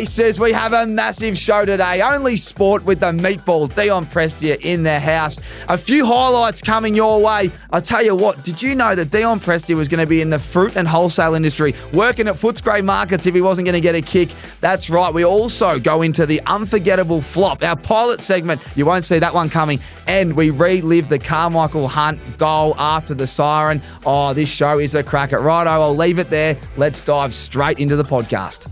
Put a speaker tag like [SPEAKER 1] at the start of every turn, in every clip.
[SPEAKER 1] Aces, we have a massive show today. Only sport with the meatball. Dion Prestia in the house. A few highlights coming your way. I tell you what, did you know that Dion Prestia was going to be in the fruit and wholesale industry, working at Footscray Markets if he wasn't going to get a kick? That's right. We also go into the unforgettable flop, our pilot segment. You won't see that one coming. And we relive the Carmichael Hunt goal after the siren. Oh, this show is a cracker. Righto, I'll leave it there. Let's dive straight into the podcast.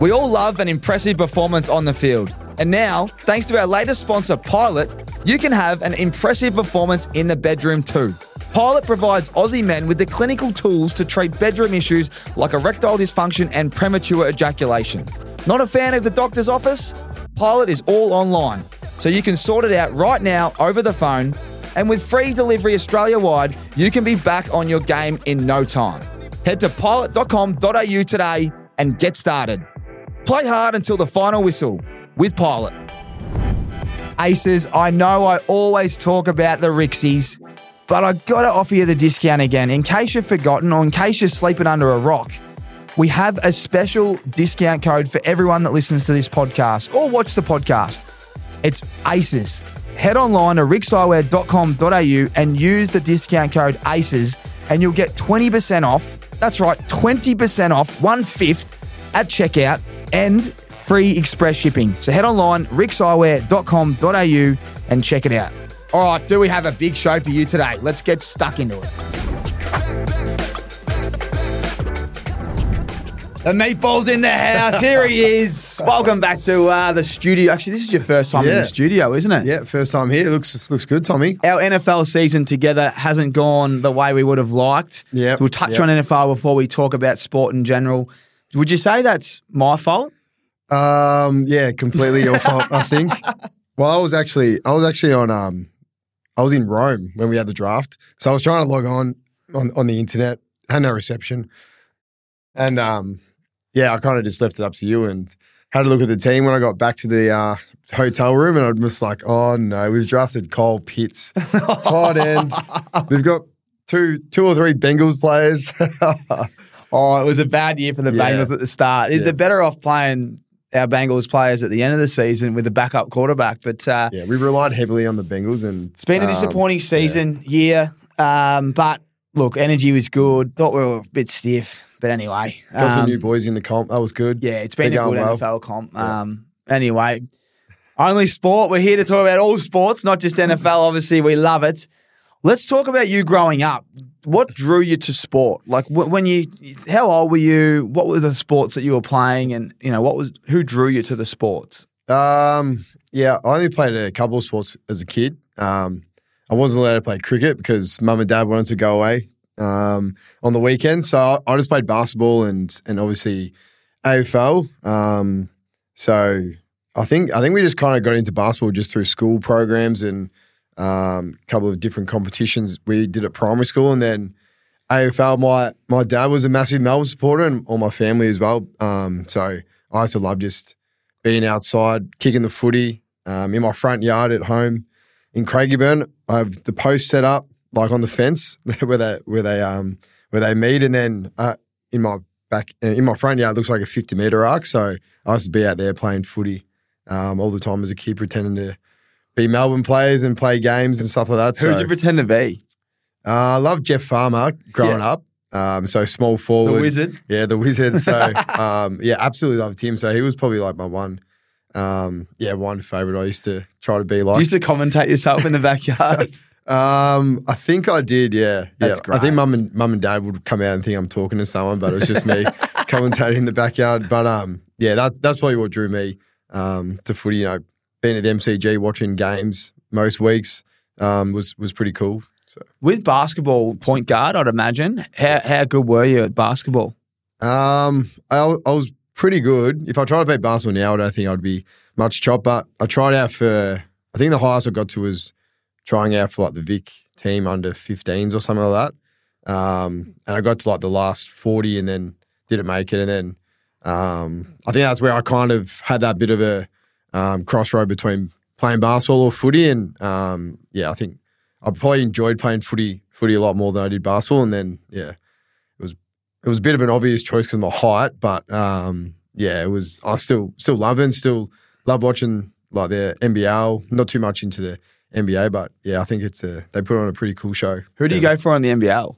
[SPEAKER 1] We all love an impressive performance on the field. And now, thanks to our latest sponsor, Pilot, you can have an impressive performance in the bedroom too. Pilot provides Aussie men with the clinical tools to treat bedroom issues like erectile dysfunction and premature ejaculation. Not a fan of the doctor's office? Pilot is all online, so you can sort it out right now over the phone. And with free delivery Australia wide, you can be back on your game in no time. Head to pilot.com.au today and get started. Play hard until the final whistle with Pilot. Aces, I know I always talk about the Rixies, but I gotta offer you the discount again. In case you've forgotten or in case you're sleeping under a rock, we have a special discount code for everyone that listens to this podcast or watch the podcast. It's ACES. Head online to rixxeyewear.com.au and use the discount code ACES and you'll get 20% off. That's right, 20% off, one fifth at checkout and free express shipping. So head online, rixxeyewear.com.au and check it out. All right, do we have a big show for you today? Let's get stuck into it. The meatball's in the house. Here he is. Welcome back to uh, the studio. Actually, this is your first time in the studio, isn't it?
[SPEAKER 2] Yeah, first time here. It Looks looks good, Tommy.
[SPEAKER 1] Our NFL season together hasn't gone the way we would have liked.
[SPEAKER 2] Yeah,
[SPEAKER 1] So we'll touch
[SPEAKER 2] yep.
[SPEAKER 1] on NFL before we talk about sport in general. Would you say that's my fault?
[SPEAKER 2] Um, yeah, completely your fault. I think. Well, I was actually I was actually on um, I was in Rome when we had the draft, so I was trying to log on on, on the internet, had no reception, and um, yeah, I kind of just left it up to you and had a look at the team when I got back to the uh, hotel room, and I was like, oh no, we've drafted Kyle Pitts, tight end. We've got two two or three Bengals players.
[SPEAKER 1] Oh, it was a bad year for the
[SPEAKER 2] Yeah.
[SPEAKER 1] Bengals at the start.
[SPEAKER 2] Yeah.
[SPEAKER 1] They're better off playing our Bengals players at the end of the season with a backup quarterback. But uh,
[SPEAKER 2] Yeah, we relied heavily on the Bengals, and
[SPEAKER 1] it's been a
[SPEAKER 2] um,
[SPEAKER 1] disappointing season, year. Um, but look, energy was good. Thought we were a bit stiff. But anyway.
[SPEAKER 2] Got some
[SPEAKER 1] um,
[SPEAKER 2] new boys in the comp. That was good.
[SPEAKER 1] Yeah, it's been
[SPEAKER 2] They're
[SPEAKER 1] a good
[SPEAKER 2] well.
[SPEAKER 1] NFL comp. Um, Anyway, only sport. We're here to talk about all sports, not just NFL. Obviously, we love it. Let's talk about you growing up. What drew you to sport? Like when you, how old were you? What were the sports that you were playing? And you know, what was who drew you to the sports?
[SPEAKER 2] Um, yeah, I only played a couple of sports as a kid. Um, I wasn't allowed to play cricket because mum and dad wanted to go away um, on the weekend. So I, just played basketball and and obviously AFL. Um, so I think I think we just kind of got into basketball just through school programs and um, a couple of different competitions we did at primary school, and then AFL. My my dad was a massive Melbourne supporter, and all my family as well. Um, so I used to love just being outside, kicking the footy um, in my front yard at home in Craigieburn. I have the post set up like on the fence where they where they um where they meet, and then uh, in my back in my front yard it looks like a fifty meter arc. So I used to be out there playing footy um, all the time as a kid, pretending to be Melbourne players and play games and stuff like that.
[SPEAKER 1] Who
[SPEAKER 2] so
[SPEAKER 1] did you pretend to be?
[SPEAKER 2] uh, I love Jeff Farmer growing
[SPEAKER 1] Yeah.
[SPEAKER 2] up. Um, so small forward, The
[SPEAKER 1] wizard.
[SPEAKER 2] yeah, the wizard. So um, yeah, absolutely loved him. So he was probably like my one, um, yeah, one favorite. I used to try to be like.
[SPEAKER 1] You used to commentate yourself in the backyard.
[SPEAKER 2] Um, I think I did. Yeah,
[SPEAKER 1] That's
[SPEAKER 2] yeah.
[SPEAKER 1] great.
[SPEAKER 2] I think mum and mum and dad would come out and think I'm talking to someone, but it was just me commentating in the backyard. But um, yeah, that's that's probably what drew me um to footy. You know, being at the MCG, watching games most weeks um was was pretty cool. So
[SPEAKER 1] With basketball, point guard, I'd imagine. How how good were you at basketball?
[SPEAKER 2] um, I, I was pretty good. If I tried to play basketball now, I don't think I'd be much chop. But I tried out for. I think the highest I got to was trying out for like the Vic team under 15s or something like that. Um, and I got to like the last 40 and then didn't make it. And then um, I think that's where I kind of had that bit of a um, crossroad between playing basketball or footy. And um, yeah, I think I probably enjoyed playing footy footy a lot more than I did basketball. And then yeah, it was it was a bit of an obvious choice because of my height, but um, yeah, it was. I still still love it. And still love watching like the NBL. Not too much into the NBA, but yeah, I think it's a they put on a pretty cool show.
[SPEAKER 1] Who do you go for on the NBL?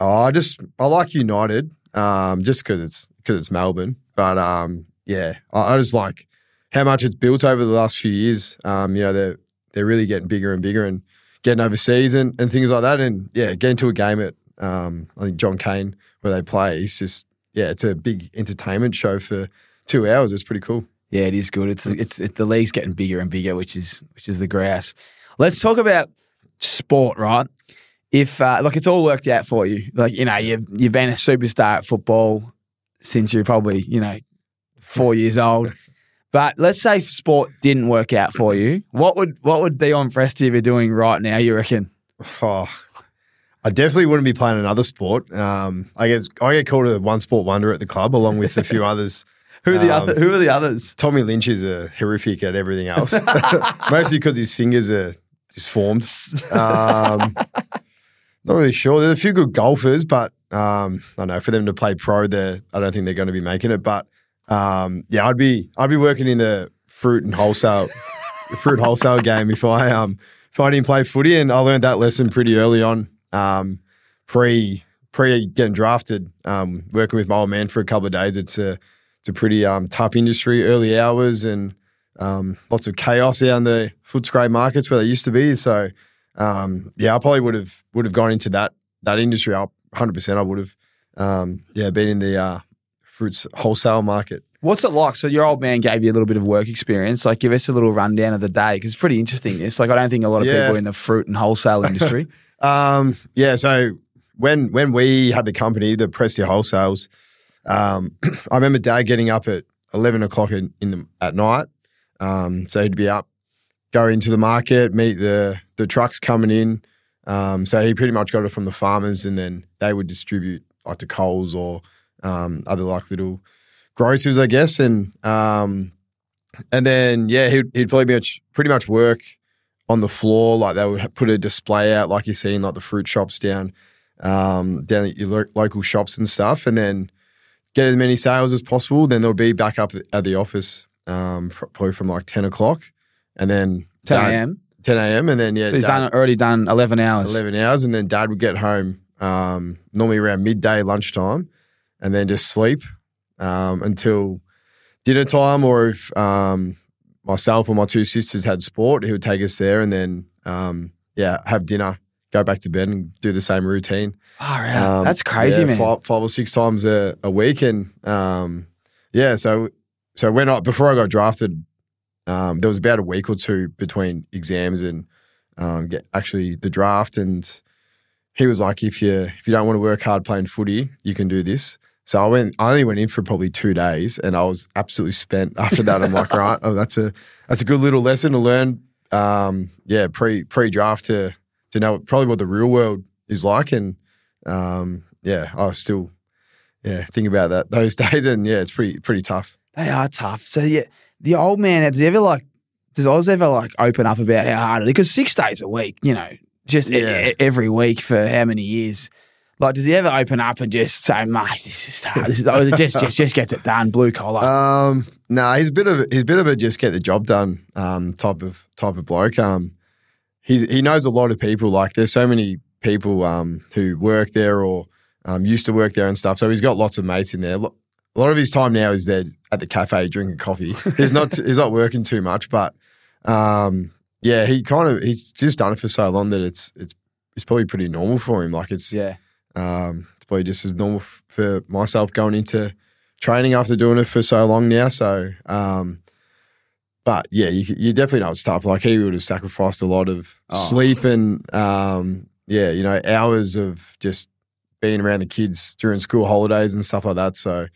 [SPEAKER 2] Oh, I just I like United, um, just because it's because it's Melbourne. But um, yeah, I, I just like how much it's built over the last few years. Um, you know, they're they're really getting bigger and bigger and getting overseas and, and things like that. And yeah, getting to a game at um, I think John Cain where they play. It's just yeah, it's a big entertainment show for two hours. It's pretty cool.
[SPEAKER 1] Yeah, it is good. It's it's it, the league's getting bigger and bigger, which is which is the grass. Let's talk about sport, right? If uh, look, it's all worked out for you. Like you know, you've you've been a superstar at football since you're probably you know four years old. But let's say sport didn't work out for you. What would what would Dion Prestia be doing right now? You reckon?
[SPEAKER 2] Oh, I definitely wouldn't be playing another sport. Um, I get I get called a one sport wonder at the club along with a few others.
[SPEAKER 1] Who are the
[SPEAKER 2] Um,
[SPEAKER 1] other? Who are the others?
[SPEAKER 2] Tommy Lynch is a horrific at everything else, mostly because his fingers are disformed. Um, not really sure. There's a few good golfers, but um, I don't know for them to play pro, there I don't think they're going to be making it. But um, yeah, I'd be I'd be working in the fruit and wholesale fruit wholesale game if I um if I didn't play footy, and I learned that lesson pretty early on, um, pre pre getting drafted. Um, working with my old man for a couple of days, it's a it's a pretty um, tough industry, early hours and um, lots of chaos out in the Footscray markets where they used to be. So um, yeah, I probably would have would have gone into that that industry. 100 percent I would have um, yeah been in the uh, fruits wholesale market.
[SPEAKER 1] What's it like? So your old man gave you a little bit of work experience. Like, give us a little rundown of the day because it's pretty interesting. It's like I don't think a lot of
[SPEAKER 2] Yeah.
[SPEAKER 1] people in the fruit and wholesale industry.
[SPEAKER 2] Um, yeah, so when when we had the company, the Prestia Wholesales, um, I remember Dad getting up at eleven o'clock in, in the, at night. Um, so he'd be up, go into the market, meet the the trucks coming in. Um, so he pretty much got it from the farmers, and then they would distribute like to Coles or um, other like little grocers, I guess. And um, and then yeah, he'd, he'd probably much, pretty much work on the floor. Like they would put a display out, like you see in like the fruit shops down um, down at your lo- local shops and stuff, and then get as many sales as possible. Then they'll be back up at the office um, fr- probably from like ten o'clock, and then
[SPEAKER 1] 10 a.m.
[SPEAKER 2] 10 a.m. and then yeah,
[SPEAKER 1] So he's
[SPEAKER 2] Dad-
[SPEAKER 1] done already done 11 hours.
[SPEAKER 2] 11 hours, and then dad would get home um, normally around midday, lunchtime, and then just sleep um, until dinner time. Or if um, myself or my two sisters had sport, he would take us there and then, um, yeah, have dinner, go back to bed, and do the same routine.
[SPEAKER 1] Far out.
[SPEAKER 2] Um,
[SPEAKER 1] That's crazy,
[SPEAKER 2] yeah,
[SPEAKER 1] man.
[SPEAKER 2] Five, five or six times a, a week, and um, yeah, so so when I before I got drafted, um, there was about a week or two between exams and um, get actually the draft, and he was like, if you if you don't want to work hard playing footy, you can do this. So I went. I only went in for probably two days, and I was absolutely spent after that. I'm like, right, oh, that's a that's a good little lesson to learn. Um, yeah, pre pre draft to to know probably what the real world is like, and um, yeah, I was still yeah think about that those days, and yeah, it's pretty pretty tough.
[SPEAKER 1] They are tough. So yeah, the old man has he ever like does Oz ever like open up about how hard it is? Because six days a week, you know, just
[SPEAKER 2] Yeah.
[SPEAKER 1] e- every week for how many years? Like, does he ever open up and just say, "Mate, this is hard. This is, or just just just gets it done, blue collar."
[SPEAKER 2] Um, no, nah, he's a bit of a, he's a bit of a just get the job done um, type of type of bloke. Um, he he knows a lot of people. Like there's so many people um, who work there or um, used to work there and stuff. So he's got lots of mates in there. Lo- A lot of his time now is there at the cafe drinking coffee. He's not he's not working too much, but um, yeah, he kind of he's just done it for so long that it's it's it's probably pretty normal for him. Like it's
[SPEAKER 1] yeah,
[SPEAKER 2] um, it's probably just as normal f- for myself going into training after doing it for so long now. So, um, but yeah, you, you definitely know it's tough. Like he would have sacrificed a lot of
[SPEAKER 1] Oh.
[SPEAKER 2] sleep and um, yeah, you know, hours of just being around the kids during school holidays and stuff like that. So,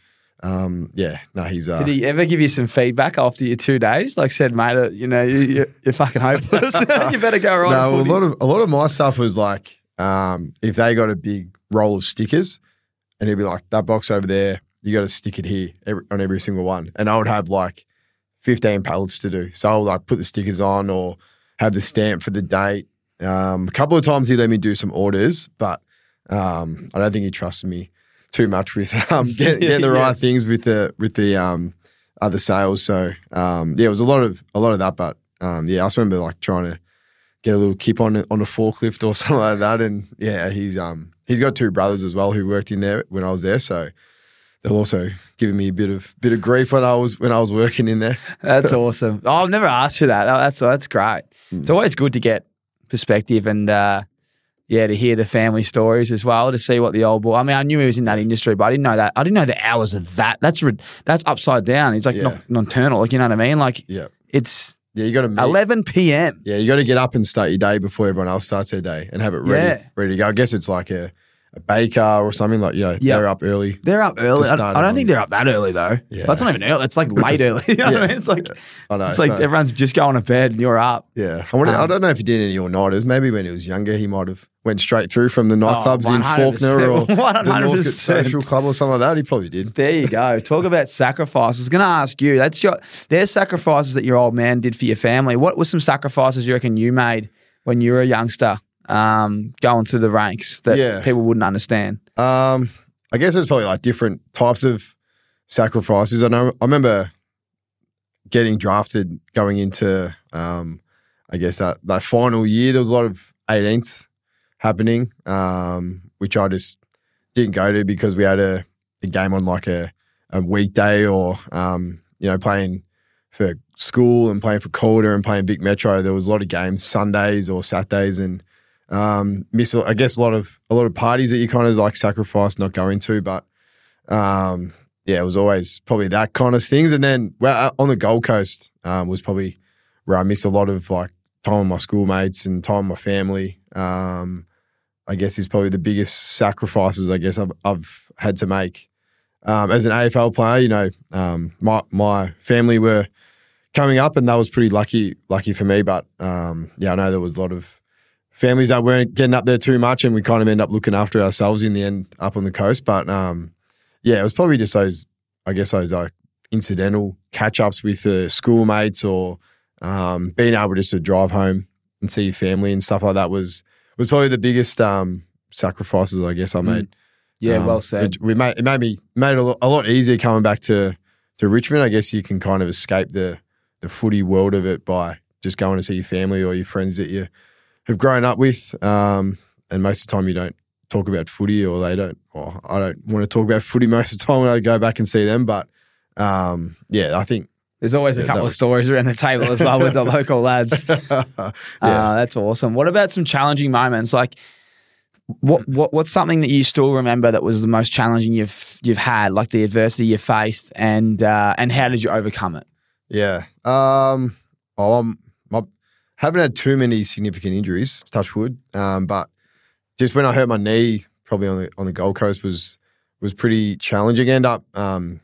[SPEAKER 2] um, yeah, no, he's uh,
[SPEAKER 1] did he ever give you some feedback after your two days? Like said, mate, uh, you know, you, you're, you're fucking hopeless. you better go right.
[SPEAKER 2] No, a lot of a lot of my stuff was like um, if they got a big roll of stickers, and he'd be like, "That box over there, you got to stick it here every, on every single one." And I would have like fifteen pallets to do, so I would like put the stickers on or have the stamp for the date. Um, a couple of times he let me do some orders, but um, I don't think he trusted me too much with um, get, getting the
[SPEAKER 1] Yeah.
[SPEAKER 2] right things with the with the um, other sales. So um, yeah, it was a lot of a lot of that. But um, yeah, I just remember like trying to get a little kip on on a forklift or something like that. And yeah, he's um he's got two brothers as well who worked in there when I was there. So they'll also giving me a bit of bit of grief when I was when I was working in there.
[SPEAKER 1] That's awesome. Oh, I've never asked you that. Oh, That's that's great.
[SPEAKER 2] Hmm.
[SPEAKER 1] It's always good to get perspective and uh, yeah, to hear the family stories as well, to see what the old boy. I mean, I knew he was in that industry, but I didn't know that. I didn't know the hours of that. That's that's upside down. He's like
[SPEAKER 2] Yeah.
[SPEAKER 1] noc- nocturnal. Like you know what I mean? Like
[SPEAKER 2] Yeah,
[SPEAKER 1] it's
[SPEAKER 2] yeah, you got to
[SPEAKER 1] eleven p.m.
[SPEAKER 2] Yeah, you got to get up and start your day before everyone else starts their day and have it ready,
[SPEAKER 1] Yeah.
[SPEAKER 2] ready to go. I guess it's like a, a baker or something like you know
[SPEAKER 1] Yeah.
[SPEAKER 2] they're up early.
[SPEAKER 1] They're up early. I, I don't think they're up that early though.
[SPEAKER 2] Yeah.
[SPEAKER 1] That's not even early. It's like late early. You know what I
[SPEAKER 2] Yeah.
[SPEAKER 1] mean? It's like
[SPEAKER 2] I know.
[SPEAKER 1] it's like
[SPEAKER 2] so-
[SPEAKER 1] everyone's just going to bed and you're up.
[SPEAKER 2] yeah, I, wonder, I
[SPEAKER 1] Um,
[SPEAKER 2] don't know if he did any all nighters. Maybe when he was younger, he might have went straight through from the
[SPEAKER 1] Oh,
[SPEAKER 2] nightclubs in Fawkner or the
[SPEAKER 1] 100%.
[SPEAKER 2] Northcote Social Club or something like that. He probably did.
[SPEAKER 1] There you go. Talk about sacrifices. I was going to ask you. That's your. There's sacrifices that your old man did for your family. What were some sacrifices you reckon you made when you were a youngster, um, going through the ranks that
[SPEAKER 2] Yeah.
[SPEAKER 1] people wouldn't understand?
[SPEAKER 2] Um, I guess there's probably like different types of sacrifices. I know. I remember getting drafted going into, um, I guess that that final year. There was a lot of 18ths happening, um, which I just didn't go to because we had a, a game on like a, a weekday or um, you know playing for school and playing for Calder and playing Vic Metro. There was a lot of games Sundays or Saturdays and um, miss I guess a lot of a lot of parties that you kind of like sacrifice not going to, but um, yeah, it was always probably that kind of things. And then well, on the Gold Coast um, was probably where I missed a lot of like time with my schoolmates and time with my family. Um, I guess is probably the biggest sacrifices I guess I've, I've had to make um, as an AFL player. You know, um, my my family were coming up, and that was pretty lucky lucky for me. But um, yeah, I know there was a lot of families that weren't getting up there too much, and we kind of end up looking after ourselves in the end up on the coast. But um, yeah, it was probably just those, I guess, those like incidental catch ups with the schoolmates or um, being able just to drive home and see your family and stuff like that was was probably the biggest um, sacrifices I guess I made.
[SPEAKER 1] Yeah,
[SPEAKER 2] Um,
[SPEAKER 1] well said.
[SPEAKER 2] It, we made it made me made it a lot, a lot easier coming back to to Richmond. I guess you can kind of escape the the footy world of it by just going to see your family or your friends that you have grown up with. Um, and most of the time you don't talk about footy or they don't. Well, I don't want to talk about footy most of the time when I go back and see them. But um, yeah, I think
[SPEAKER 1] There's always a
[SPEAKER 2] Yeah,
[SPEAKER 1] couple
[SPEAKER 2] that
[SPEAKER 1] of stories around the table as well with the local lads.
[SPEAKER 2] yeah.
[SPEAKER 1] Uh, that's awesome. What about some challenging moments? Like, what what what's something that you still remember that was the most challenging you've you've had, like the adversity you faced, and uh, and how did you overcome it?
[SPEAKER 2] Yeah. Um, oh, I'm, haven't had too many significant injuries, touch wood. Um, but just when I hurt my knee, probably on the on the Gold Coast was was pretty challenging. End up um,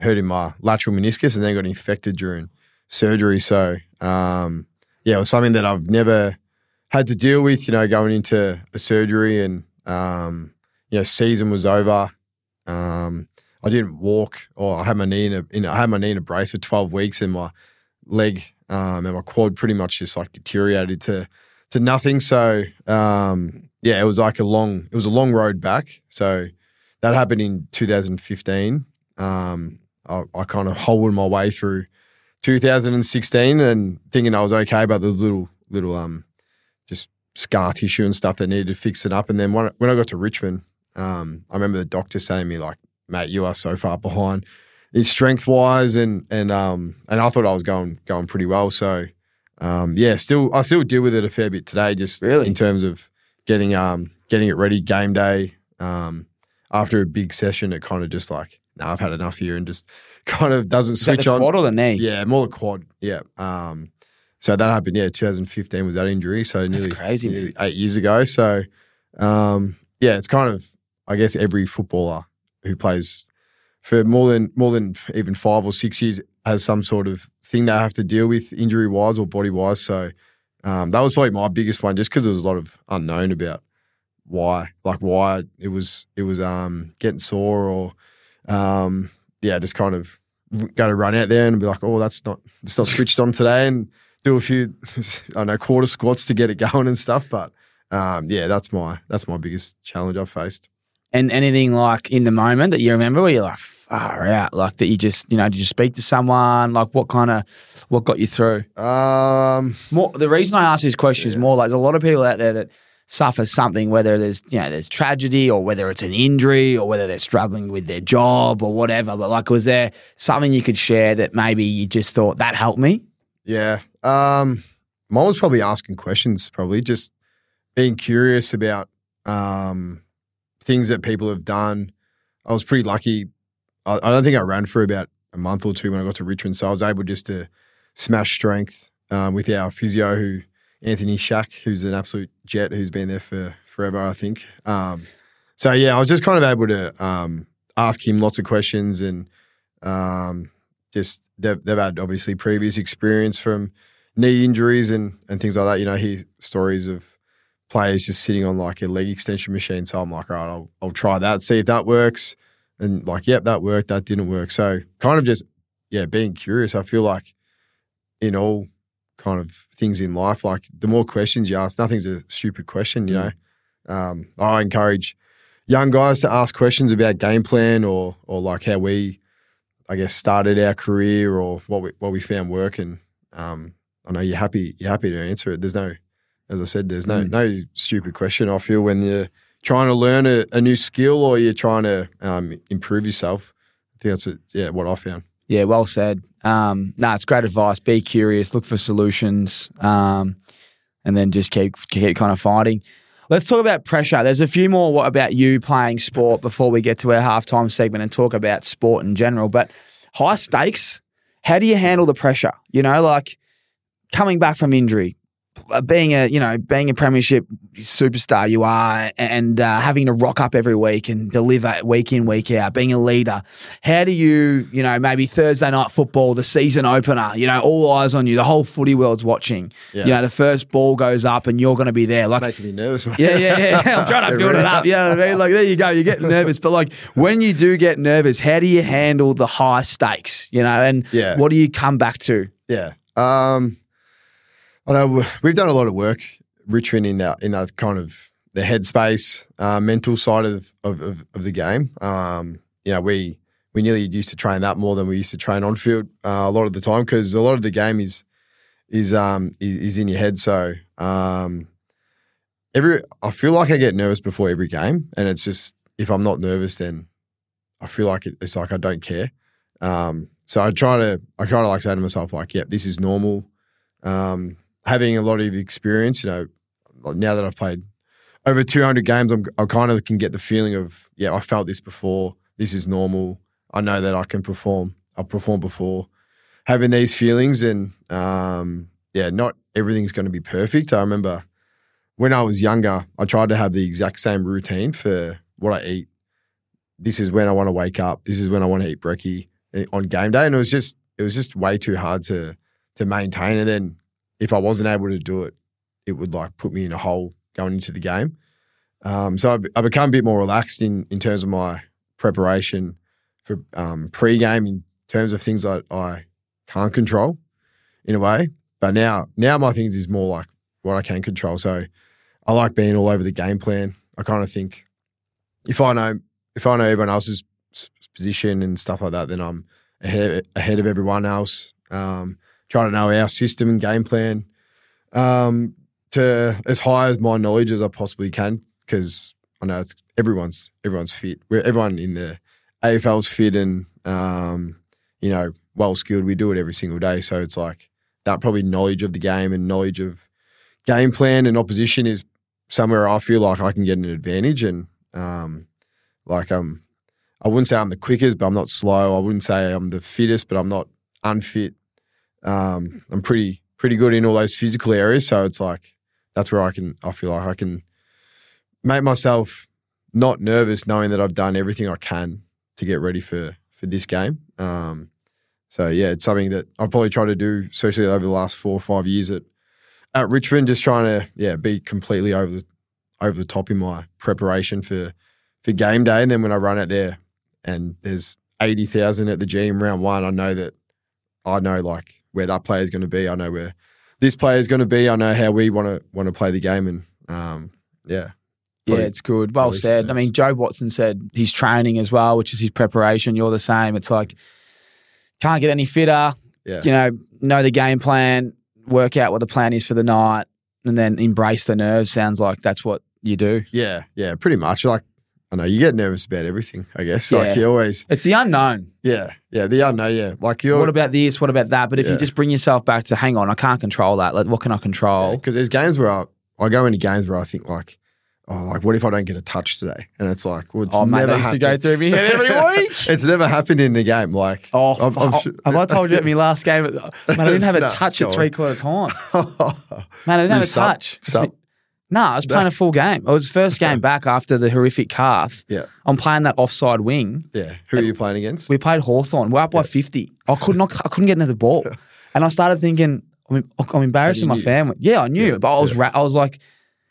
[SPEAKER 2] hurting my lateral meniscus and then got infected during surgery. So um, yeah, it was something that I've never had to deal with. You know, going into a surgery and um, you know, season was over. Um, I didn't walk, or I had my knee in a, in I had my knee in a brace for twelve weeks, and my leg um, and my quad pretty much just like deteriorated to to nothing. So um, yeah, it was like a long it was a long road back. So that happened in 2015. Um, I, I kind of holed my way through 2016 and thinking I was okay, but the little little um just scar tissue and stuff that needed to fix it up. And then when, when I got to Richmond, um, I remember the doctor saying to me like, "Mate, you are so far behind." Strength wise and and um and I thought I was going going pretty well. So um yeah, still I still deal with it a fair bit today, just
[SPEAKER 1] Really?
[SPEAKER 2] in terms of getting um getting it ready game day. Um after a big session it kind of just like, no, I've had enough here and just kind of doesn't switch
[SPEAKER 1] the
[SPEAKER 2] on.
[SPEAKER 1] quad or the knee?
[SPEAKER 2] Yeah, more the quad. Yeah. Um so that happened, yeah, 2015 was that injury. So nearly,
[SPEAKER 1] crazy,
[SPEAKER 2] nearly eight years ago. So um yeah, it's kind of I guess every footballer who plays for more than more than even five or six years has some sort of thing they have to deal with injury wise or body wise. So um, that was probably my biggest one, just because there was a lot of unknown about why, like why it was it was um, getting sore or um, yeah, just kind of go to run out there and be like, oh, that's not it's not switched on today, and do a few I don't know quarter squats to get it going and stuff. But um, yeah, that's my that's my biggest challenge I've faced.
[SPEAKER 1] And anything like in the moment that you remember where you're like, far out, like that you just, you know, did you speak to someone? Like what kind of, what got you through?
[SPEAKER 2] Um,
[SPEAKER 1] More, the reason I ask this question is more like there's a lot of people out there that suffer something, whether there's, you know, there's tragedy or whether it's an injury or whether they're struggling with their job or whatever. But like, was there something you could share that maybe you just thought that helped me?
[SPEAKER 2] yeah. Um, mine was probably asking questions, probably just being curious about um, things that people have done. I was pretty lucky. I, I don't think I ran for about a month or two when I got to Richmond, so I was able just to smash strength um, with our physio, who Anthony Shack, who's an absolute jet, who's been there for forever, I think. Um, so yeah, I was just kind of able to um, ask him lots of questions and um, just they've, they've had obviously previous experience from knee injuries and and things like that. You know, hear stories of players just sitting on like a leg extension machine. So I'm like, all right, I'll I'll try that, see if that works. And like, yep, that worked. That didn't work. So kind of just yeah, being curious. I feel like in all kind of things in life, like the more questions you ask, nothing's a stupid question. You know, um, I encourage young guys to ask questions about game plan or or like how we, I guess, started our career or what we what we found working. Um, I know you're happy you're happy to answer it. There's no, as I said, there's no
[SPEAKER 1] Mm.
[SPEAKER 2] no stupid question. I feel when you're trying to learn a, a new skill or you're trying to um, improve yourself. I think that's a, yeah what I found.
[SPEAKER 1] Yeah, well said. Um, no, it's great advice. Be curious, look for solutions, um, and then just keep keep kind of fighting. Let's talk about pressure. There's a few more what about you playing sport before we get to our halftime segment and talk about sport in general. But high stakes, how do you handle the pressure? You know, like coming back from injury, being a you know being a premiership superstar you are, and uh, having to rock up every week and deliver week in week out, being a leader. How do you you know maybe Thursday night football, the season opener, you know all eyes on you, the whole footy world's watching.
[SPEAKER 2] Yeah.
[SPEAKER 1] You know the first ball goes up and you're going to be there. Like
[SPEAKER 2] Making me nervous. mate.
[SPEAKER 1] yeah, yeah, yeah. I'm trying to build it up. Yeah, I mean, like there you go. You're getting nervous, but like when you do get nervous, how do you handle the high stakes? You know, and
[SPEAKER 2] Yeah.
[SPEAKER 1] what do you come back to?
[SPEAKER 2] Yeah. Um, I know we've done a lot of work, Richmond, in that in that kind of the headspace, uh, mental side of, of of of the game. Um, you know, we we nearly used to train that more than we used to train on field uh, a lot of the time because a lot of the game is is um is, is in your head. So um, every I feel like I get nervous before every game, and it's just if I'm not nervous, then I feel like it, it's like I don't care. Um, so I try to I try to like say to myself like, yep, this is normal. Um, having a lot of experience, you know, now that I've played over 200 games, I'm, I kind of can get the feeling of yeah, I felt this before. This is normal. I know that I can perform. I've performed before. Having these feelings and um, yeah, not everything's going to be perfect. I remember when I was younger, I tried to have the exact same routine for what I eat. This is when I want to wake up. This is when I want to eat brekkie eh, on game day, and it was just it was just way too hard to to maintain. And then if I wasn't able to do it, it would like put me in a hole going into the game. Um, so I, I become a bit more relaxed in in terms of my preparation for um, pre-game in terms of things I, I can't control in a way. But now now my things is more like what I can control. So I like being all over the game plan. I kind of think if I know if I know everyone else's position and stuff like that, then I'm ahead ahead of everyone else. Um, try to know our system and game plan um, to as high as my knowledge as I possibly can because I know it's, everyone's everyone's fit. We're, everyone in the AFL's fit and um, you know well skilled. We do it every single day, so it's like that probably knowledge of the game and knowledge of game plan and opposition is somewhere I feel like I can get an advantage and um, like um I wouldn't say I'm the quickest, but I'm not slow. I wouldn't say I'm the fittest, but I'm not unfit. Um, I'm pretty pretty good in all those physical areas, so it's like that's where I can I feel like I can make myself not nervous, knowing that I've done everything I can to get ready for for this game. Um, so yeah, it's something that I've probably tried to do, especially over the last four or five years at at Richmond, just trying to yeah be completely over the over the top in my preparation for for game day, and then when I run out there and there's eighty thousand at the gym round one, I know that I know like where that player is going to be. I know where this player is going to be. I know how we want to want to play the game, and um, yeah,
[SPEAKER 1] Yeah, it's good. Well said. I mean, Jobe Watson said his training as well, which is his preparation. You're the same. It's like can't get any fitter.
[SPEAKER 2] Yeah.
[SPEAKER 1] You know, know the game plan, work out what the plan is for the night, and then embrace the nerves. Sounds like that's what you do.
[SPEAKER 2] Yeah, yeah, pretty much. Like I know you get nervous about everything. I guess
[SPEAKER 1] Yeah.
[SPEAKER 2] like you always,
[SPEAKER 1] It's the unknown.
[SPEAKER 2] yeah, yeah. The unknown, yeah. Like you're
[SPEAKER 1] What about this? What about that? But if you just bring yourself back to, hang on, I can't control that. Like, what can I control?
[SPEAKER 2] because there's games where I, I go into games where I think like, oh, like what if I don't get a touch today? And it's like, well, it's
[SPEAKER 1] oh, mate,
[SPEAKER 2] never
[SPEAKER 1] that used to go
[SPEAKER 2] happened.
[SPEAKER 1] through my head every week.
[SPEAKER 2] it's never happened in the game. Like,
[SPEAKER 1] Oh,
[SPEAKER 2] I'm- I'm
[SPEAKER 1] fuck.
[SPEAKER 2] su-
[SPEAKER 1] have I told you at my last game? Man, I didn't have a
[SPEAKER 2] No,
[SPEAKER 1] touch at three quarter time. Man, I didn't have a
[SPEAKER 2] Sub-
[SPEAKER 1] touch.
[SPEAKER 2] sub?
[SPEAKER 1] No, I was playing a full game. It was the first game back after the horrific calf.
[SPEAKER 2] yeah,
[SPEAKER 1] I'm playing that offside wing.
[SPEAKER 2] yeah. Who are you playing against?
[SPEAKER 1] We played Hawthorn. We're up by 50. I could not. I couldn't get into the ball, and I started thinking, I'm, I'm embarrassing my family. Yeah, I knew, but I was. Ra- I was like,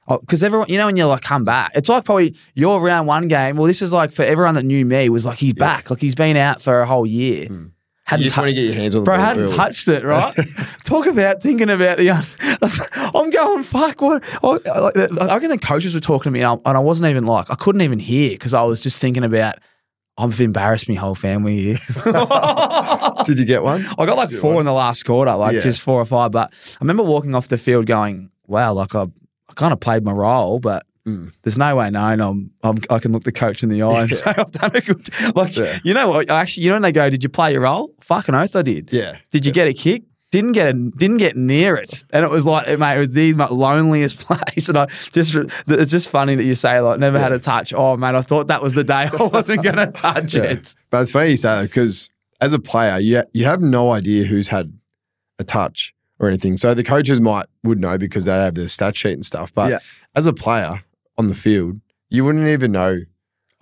[SPEAKER 1] because everyone, you know, when you like come back, it's like probably your round one game. Well, this is like for everyone that knew me was like he's back, like he's been out for a whole year.
[SPEAKER 2] you
[SPEAKER 1] Hadn't
[SPEAKER 2] just
[SPEAKER 1] tou-
[SPEAKER 2] want to get your hands on the
[SPEAKER 1] Bro, hadn't
[SPEAKER 2] early.
[SPEAKER 1] touched it, right? Talk about thinking about the. I'm going fuck. What? I, I, I reckon the coaches were talking to me, and I, and I wasn't even like I couldn't even hear because I was just thinking about. I've embarrassed my whole family here.
[SPEAKER 2] Did you get one?
[SPEAKER 1] I got like four in the last quarter, like
[SPEAKER 2] Yeah.
[SPEAKER 1] just four or five. But I remember walking off the field going, "Wow, like I, I kind of played my role, but."
[SPEAKER 2] Mm.
[SPEAKER 1] There's no way knowing I'm, I'm I can look the coach in the eye and say I've done a good like
[SPEAKER 2] Yeah.
[SPEAKER 1] you know what actually you know when they go did you play your role fucking oath I did
[SPEAKER 2] Yeah.
[SPEAKER 1] did you get a kick? Didn't get a, didn't get near it, and it was like, mate, it was the loneliest place. And I just, it's just funny that you say like, never had a touch. Oh man, I thought that was the day I wasn't gonna touch
[SPEAKER 2] Yeah.
[SPEAKER 1] it.
[SPEAKER 2] But it's funny you say that because as a player, you you have no idea who's had a touch or anything. So the coaches might would know because they have the stat sheet and stuff. But
[SPEAKER 1] Yeah.
[SPEAKER 2] as a player on the field, you wouldn't even know.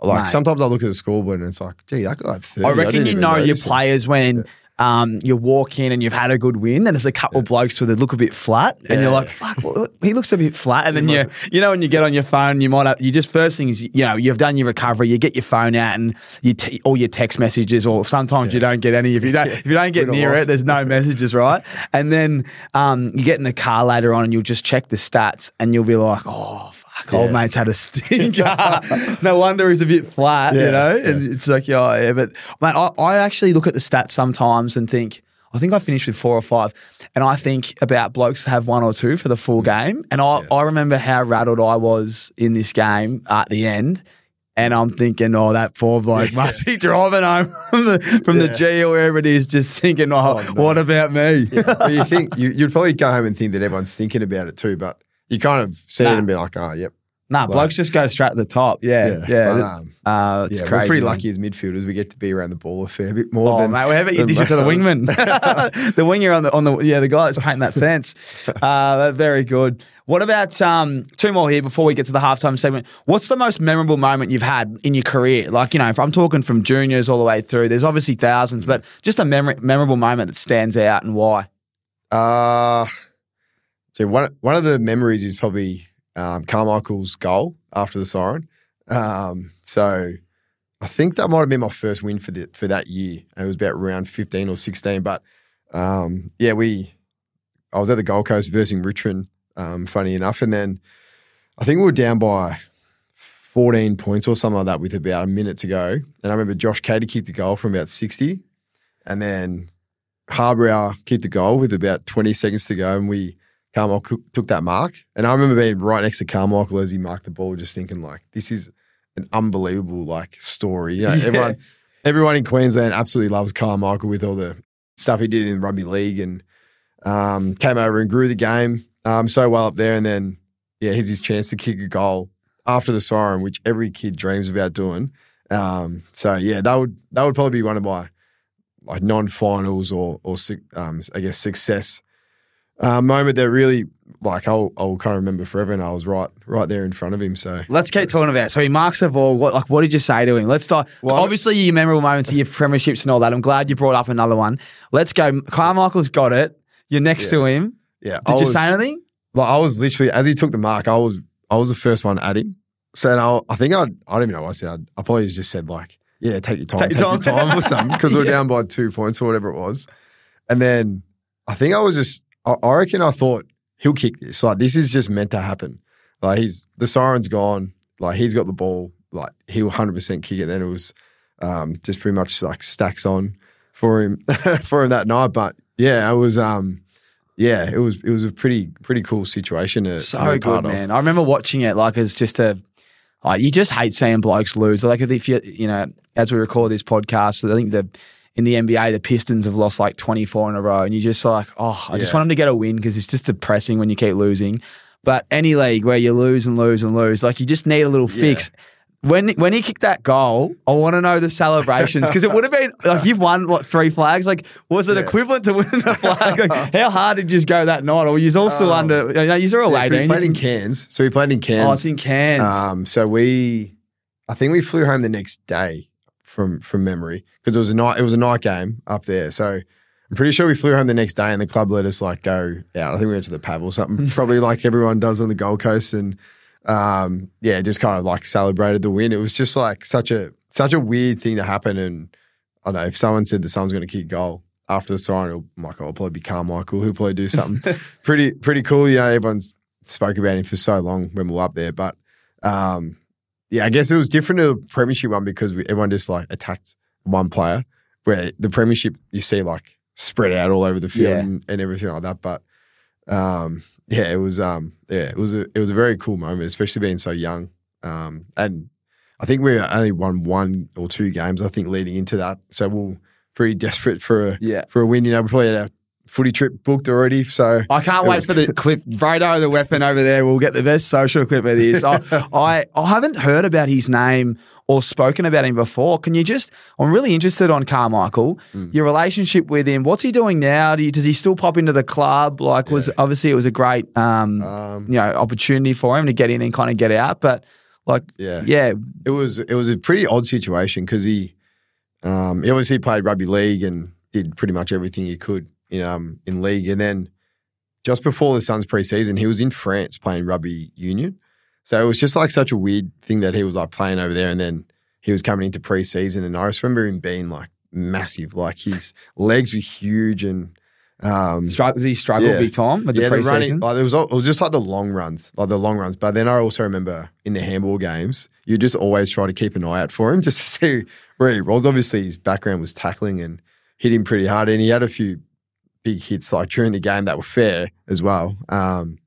[SPEAKER 2] Like
[SPEAKER 1] Mate.
[SPEAKER 2] sometimes I look at the scoreboard and it's like, gee, I got like 30.
[SPEAKER 1] I reckon
[SPEAKER 2] didn't
[SPEAKER 1] you
[SPEAKER 2] even
[SPEAKER 1] know your
[SPEAKER 2] notice it.
[SPEAKER 1] players when. Um, you walk in and you've had a good win, and there's a couple of blokes who they look a bit flat, and you're like, "Fuck, well, he looks a bit flat." And then you, you know, when you get on your phone, you might have, you just first thing is, you know, you've done your recovery, you get your phone out, and you t- all your text messages, or sometimes you don't get any. If you don't, if you don't get near
[SPEAKER 2] loss.
[SPEAKER 1] it, there's no messages, right? And then um, you get in the car later on, and you'll just check the stats, and you'll be like, "Oh." Old
[SPEAKER 2] Yeah.
[SPEAKER 1] mate's had a stinker. no wonder he's a bit flat, you know?
[SPEAKER 2] yeah.
[SPEAKER 1] And it's like, yeah, yeah. But mate, I, I actually look at the stats sometimes and think, I think I finished with four or five. And I think about blokes that have one or two for the full mm. game. And I, I remember how rattled I was in this game at the end. And I'm thinking, oh, that poor bloke must be driving home from the from the G or wherever it is, just thinking, oh, oh what about me?
[SPEAKER 2] but you think you, you'd probably go home and think that everyone's thinking about it too, but you kind of see
[SPEAKER 1] Nah.
[SPEAKER 2] it and be like, oh, yep.
[SPEAKER 1] nah, blokes just go straight to the top. Yeah, yeah.
[SPEAKER 2] But, um,
[SPEAKER 1] uh, it's
[SPEAKER 2] yeah,
[SPEAKER 1] crazy.
[SPEAKER 2] we're pretty
[SPEAKER 1] man.
[SPEAKER 2] lucky as midfielders. We get to be around the ball a fair bit more
[SPEAKER 1] Oh,
[SPEAKER 2] than.
[SPEAKER 1] mate, whatever you dish it to the wingman, the winger on the on the yeah, the guy that's painting that fence. Uh, very good. What about um, two more here before we get to the halftime segment? What's the most memorable moment you've had in your career? Like you know, if I'm talking from juniors all the way through. There's obviously thousands, but just a mem- memorable moment that stands out and why.
[SPEAKER 2] Uh, so one one of the memories is probably um, Carmichael's goal after the siren. Um, so I think that might have been my first win for the for that year. And it was about round fifteen or sixteen. But um, yeah, we I was at the Gold Coast versus Richmond. Um, funny enough, and then I think we were down by. 14 points or something like that with about a minute to go. And I remember Josh Caddy kicked the goal from about 60. And then Harbrow kicked the goal with about 20 seconds to go, and we Carmichael took that mark. And I remember being right next to Carmichael as he marked the ball, just thinking like, this is an unbelievable like story. You know,
[SPEAKER 1] Yeah.
[SPEAKER 2] everyone, everyone in Queensland absolutely loves Carmichael with all the stuff he did in rugby league, and um, came over and grew the game um, so well up there. And then yeah, here's his chance to kick a goal after the siren, which every kid dreams about doing. Um, so yeah, that would that would probably be one of my like non-finals or or um, I guess success uh, moment that really like I'll I'll kind of remember forever. And I was right right there in front of him. So
[SPEAKER 1] Let's keep talking about it. So he marks the ball. What like what did you say to him? Let's start.
[SPEAKER 2] Well,
[SPEAKER 1] obviously, your memorable moments your premierships and all that. I'm glad you brought up another one. Let's go. Carmichael's got it. You're next to him.
[SPEAKER 2] yeah,
[SPEAKER 1] Did
[SPEAKER 2] I
[SPEAKER 1] you
[SPEAKER 2] was,
[SPEAKER 1] say anything?
[SPEAKER 2] Like I was literally as he took the mark, I was I was the first one at him. So I, I think I I don't even know what I said. I probably just said like, yeah, take your time,
[SPEAKER 1] Take
[SPEAKER 2] take,
[SPEAKER 1] your
[SPEAKER 2] your
[SPEAKER 1] time.
[SPEAKER 2] time or something because we're down by two points or whatever it was. And then I think I was just I, I reckon I thought he'll kick this. Like this is just meant to happen. Like he's the siren's gone. like he's got the ball, like he will hundred percent kick it. Then it was um, just pretty much like stacks on for him for him that night. But yeah, it was um, yeah, it was it was a pretty pretty cool situation. To,
[SPEAKER 1] So
[SPEAKER 2] to
[SPEAKER 1] good,
[SPEAKER 2] part of.
[SPEAKER 1] man. I remember watching it like as just a, like you just hate seeing blokes lose. Like if you, you know, as we record this podcast, I think the in the NBA the Pistons have lost like twenty four in a row, and you're just like, oh, I just want them to get a win because it's just depressing when you keep losing. But any league where you lose and lose and lose, like you just need a little fix. When when he kicked that goal, I want to know the celebrations because it would have been like you've won what three flags? Like was it
[SPEAKER 2] Yeah.
[SPEAKER 1] equivalent to winning the flag? Like, how hard did you just go that night? Or you're all still
[SPEAKER 2] Um,
[SPEAKER 1] under? You know, you're all
[SPEAKER 2] Yeah, 'cause we
[SPEAKER 1] eighteen.
[SPEAKER 2] played in Cairns, so we played in Cairns.
[SPEAKER 1] Oh, it's in Cairns.
[SPEAKER 2] Um, so we, I think we flew home the next day from from memory because it was a night. It was a night game up there. So I'm pretty sure we flew home the next day, and the club let us like go out. I think we went to the pub or something, probably like everyone does on the Gold Coast, and um, yeah, just kind of like celebrated the win. It was just like such a such a weird thing to happen, and I don't know if someone said that someone's going to kick goal. After the siren, it'll, like, I'll probably be Carmichael. He'll probably do something pretty pretty cool. You know, everyone's spoke about him for so long when we were up there, but um, yeah, I guess it was different to the premiership one because we, everyone just like attacked one player. Where the premiership you see like spread out all over the field
[SPEAKER 1] Yeah.
[SPEAKER 2] and, and everything like that. But um, yeah, it was um, yeah, it was a it was a very cool moment, especially being so young. Um, and I think we only won one or two games. I think leading into that, so we're pretty desperate for a
[SPEAKER 1] yeah.
[SPEAKER 2] for a win. You know, we probably had a footy trip booked already. So
[SPEAKER 1] I can't wait
[SPEAKER 2] was
[SPEAKER 1] for the clip. Brado, the weapon over there, will get the best social clip of this. I, I, I haven't heard about his name or spoken about him before. Can you just? I'm really interested on Carmichael.
[SPEAKER 2] Mm.
[SPEAKER 1] Your relationship with him. What's he doing now? Do you, does he still pop into the club? Like, was obviously it was a great, um,
[SPEAKER 2] um,
[SPEAKER 1] you know, opportunity for him to get in and kind of get out. But like,
[SPEAKER 2] yeah,
[SPEAKER 1] yeah,
[SPEAKER 2] it was it was a pretty odd situation because he um, he obviously played rugby league and did pretty much everything he could in um, in league, and then just before the Suns preseason, he was in France playing rugby union. So it was just like such a weird thing that he was like playing over there, and then he was coming into preseason, and I just remember him being like massive, like his legs were huge, and um,
[SPEAKER 1] did he struggle
[SPEAKER 2] Yeah.
[SPEAKER 1] big time with
[SPEAKER 2] yeah,
[SPEAKER 1] the
[SPEAKER 2] the running,
[SPEAKER 1] preseason?
[SPEAKER 2] like it was, all, it was just like the long runs, like the long runs. But then I also remember in the handball games, you just always try to keep an eye out for him just to see where he was. Obviously, his background was tackling and hit him pretty hard, and he had a few big hits like during the game that were fair as well. Um,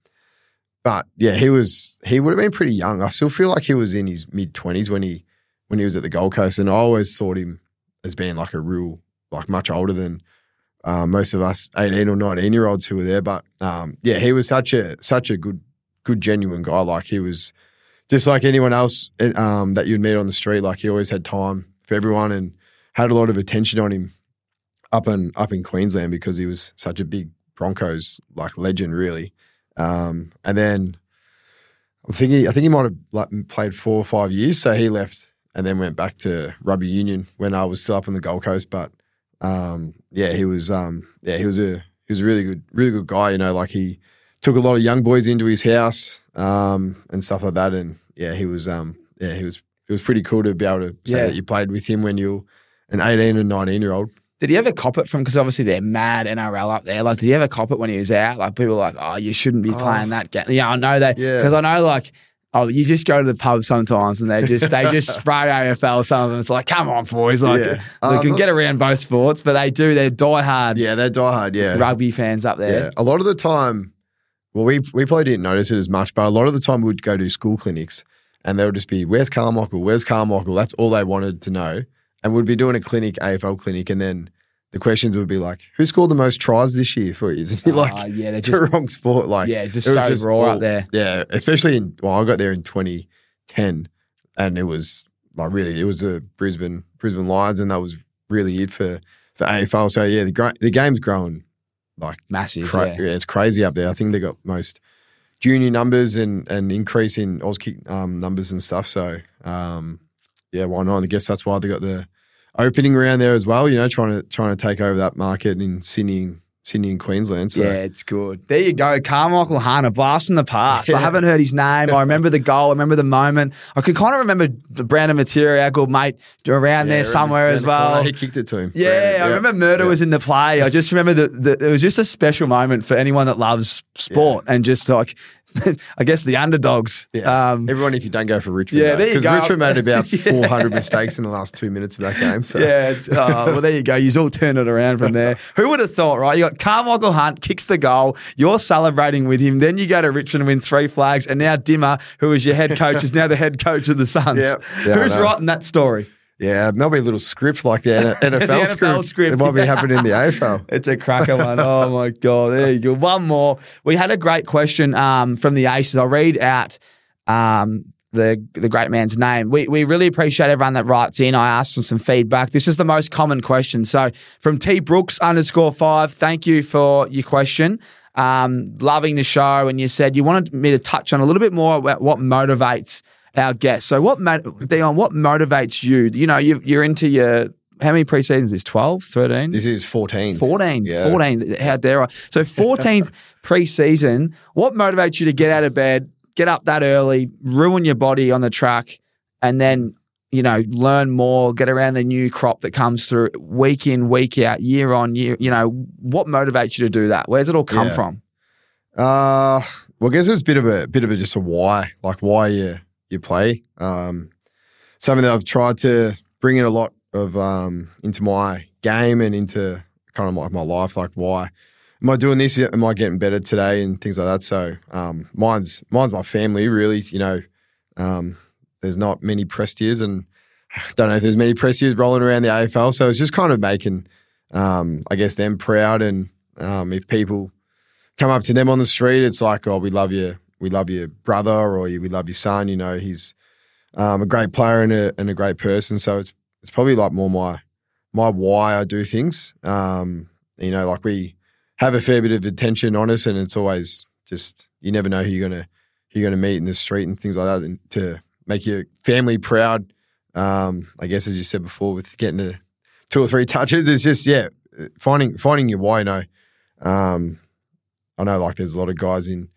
[SPEAKER 2] but yeah, he was he would have been pretty young. I still feel like he was in his mid twenties when he when he was at the Gold Coast, and I always thought him as being like a real like much older than uh, most of us 18 or 19 year olds who were there. But um, yeah, he was such a such a good good genuine guy. Like he was just like anyone else um, that you'd meet on the street. Like he always had time for everyone and had a lot of attention on him up in up in Queensland because he was such a big Broncos like legend, really. Um, and then I'm thinking, I think he might have like played four or five years, so he left and then went back to rugby union when I was still up on the Gold Coast. But um, yeah, he was um, yeah he was a he was a really good really good guy. You know, like he took a lot of young boys into his house um, and stuff like that. And yeah, he was um, yeah he was it was pretty cool to be able to say
[SPEAKER 1] Yeah.
[SPEAKER 2] that you played with him when you were an 18 and 19 year old.
[SPEAKER 1] Did he ever cop it from? Because obviously they're mad NRL up there. Like, did he ever cop it when he was out? Like, people are like, oh, you shouldn't be
[SPEAKER 2] Oh.
[SPEAKER 1] playing that game. Yeah, I know that
[SPEAKER 2] Yeah.
[SPEAKER 1] because I know like. Oh, you just go to the pub sometimes and they just they just spray AFL. Some of them it's like, come on, boys, like
[SPEAKER 2] Yeah.
[SPEAKER 1] they
[SPEAKER 2] Um,
[SPEAKER 1] can get around both sports, but they do. They're diehard
[SPEAKER 2] Yeah, they're diehard. Yeah,
[SPEAKER 1] rugby fans up
[SPEAKER 2] Yeah,
[SPEAKER 1] there.
[SPEAKER 2] a lot of the time, well, we we probably didn't notice it as much, but a lot of the time we'd go to school clinics and they would just be, "Where's Carmichael? Where's Carmichael?" That's all they wanted to know, and we'd be doing a clinic, AFL clinic, and then the questions would be like, "Who scored the most tries this year for you?" And you're like,
[SPEAKER 1] Ah, yeah, they're
[SPEAKER 2] it's
[SPEAKER 1] just
[SPEAKER 2] the wrong sport. Like,
[SPEAKER 1] yeah, it's just
[SPEAKER 2] it was
[SPEAKER 1] so
[SPEAKER 2] just
[SPEAKER 1] raw
[SPEAKER 2] all-
[SPEAKER 1] up there.
[SPEAKER 2] Yeah, especially in well, I got there in 2010, and it was like really, it was the Brisbane Brisbane Lions, and that was really it for for AFL. So yeah, the the game's growing like
[SPEAKER 1] Massive.
[SPEAKER 2] cra-
[SPEAKER 1] yeah.
[SPEAKER 2] yeah. it's crazy up there. I think they got most junior numbers and and increase in Auskick um, numbers and stuff. So um, yeah, why not? I guess that's why they got the opening around there as well. You know, trying to trying to take over that market in Sydney, Sydney and Queensland. So
[SPEAKER 1] Yeah, it's good. There you go. Carmichael Hunt, blast from the past. I haven't heard his name. I remember the goal. I remember the moment. I could kind of remember the Brandon Matera, our good mate, around
[SPEAKER 2] Yeah,
[SPEAKER 1] there somewhere as
[SPEAKER 2] oh,
[SPEAKER 1] well.
[SPEAKER 2] He kicked it to him.
[SPEAKER 1] Yeah,
[SPEAKER 2] Brandon,
[SPEAKER 1] I remember Murder
[SPEAKER 2] Yeah.
[SPEAKER 1] was in the play. I just remember that it was just a special moment for anyone that loves sport and just like I guess the underdogs.
[SPEAKER 2] Yeah.
[SPEAKER 1] Um,
[SPEAKER 2] Everyone, if you don't go for Richmond,
[SPEAKER 1] Yeah, there you
[SPEAKER 2] because. Richmond made about
[SPEAKER 1] Yeah.
[SPEAKER 2] 400 mistakes in the last two minutes of that game. So
[SPEAKER 1] Yeah, uh, well, there you go. You all turn it around from there. Who would have thought, right? You got Carmichael Hunt kicks the goal. You're celebrating with him. Then you go to Richmond and win three flags. And now Dimma, who is your head coach, is now the head coach of the Suns.
[SPEAKER 2] Yeah. Yeah,
[SPEAKER 1] Who's writing that story?
[SPEAKER 2] Yeah, there'll be a little script like the NFL,
[SPEAKER 1] NFL
[SPEAKER 2] script.
[SPEAKER 1] script,
[SPEAKER 2] It might be happening in the AFL.
[SPEAKER 1] It's a cracker one. Oh my god! There you go. One more. We had a great question um, from the Aces. I'll read out um, the the great man's name. We we really appreciate everyone that writes in. I asked them some feedback. This is the most common question. So from T Brooks underscore five. Thank you for your question. Um, loving the show, and you said you wanted me to touch on a little bit more about what motivates our guests. So what, Dion? What motivates you? You know, you you're into your how many preseasons is this? 12, 13?
[SPEAKER 2] This is 14.
[SPEAKER 1] 14,
[SPEAKER 2] Yeah.
[SPEAKER 1] 14. How dare I? So 14th preseason. What motivates you to get out of bed, get up that early, ruin your body on the track, and then you know learn more, get around the new crop that comes through week in, week out, year on year. You know what motivates you to do that? Where's it all come
[SPEAKER 2] Yeah.
[SPEAKER 1] from?
[SPEAKER 2] Uh, well, I guess it's a bit of a bit of a just a why, like why you you play. Um, something that I've tried to bring in a lot of um into my game and into kind of like my life. Like why am I doing this? Am I getting better today and things like that? So um, mine's mine's my family really. You know, um, there's not many press and don't know if there's many press rolling around the AFL. So it's just kind of making um, I guess them proud and um, if people come up to them on the street, it's like, oh, we love you, we love your brother, or we love your son. You know, he's um, a great player and a, and a great person. So it's it's probably like more my my why I do things. Um, you know, like we have a fair bit of attention on us, and it's always just you never know who you're gonna who you're gonna meet in the street and things like that, and to make your family proud. Um, I guess as you said before, with getting the two or three touches, it's just yeah, finding finding your why. You know, um, I know like there's a lot of guys in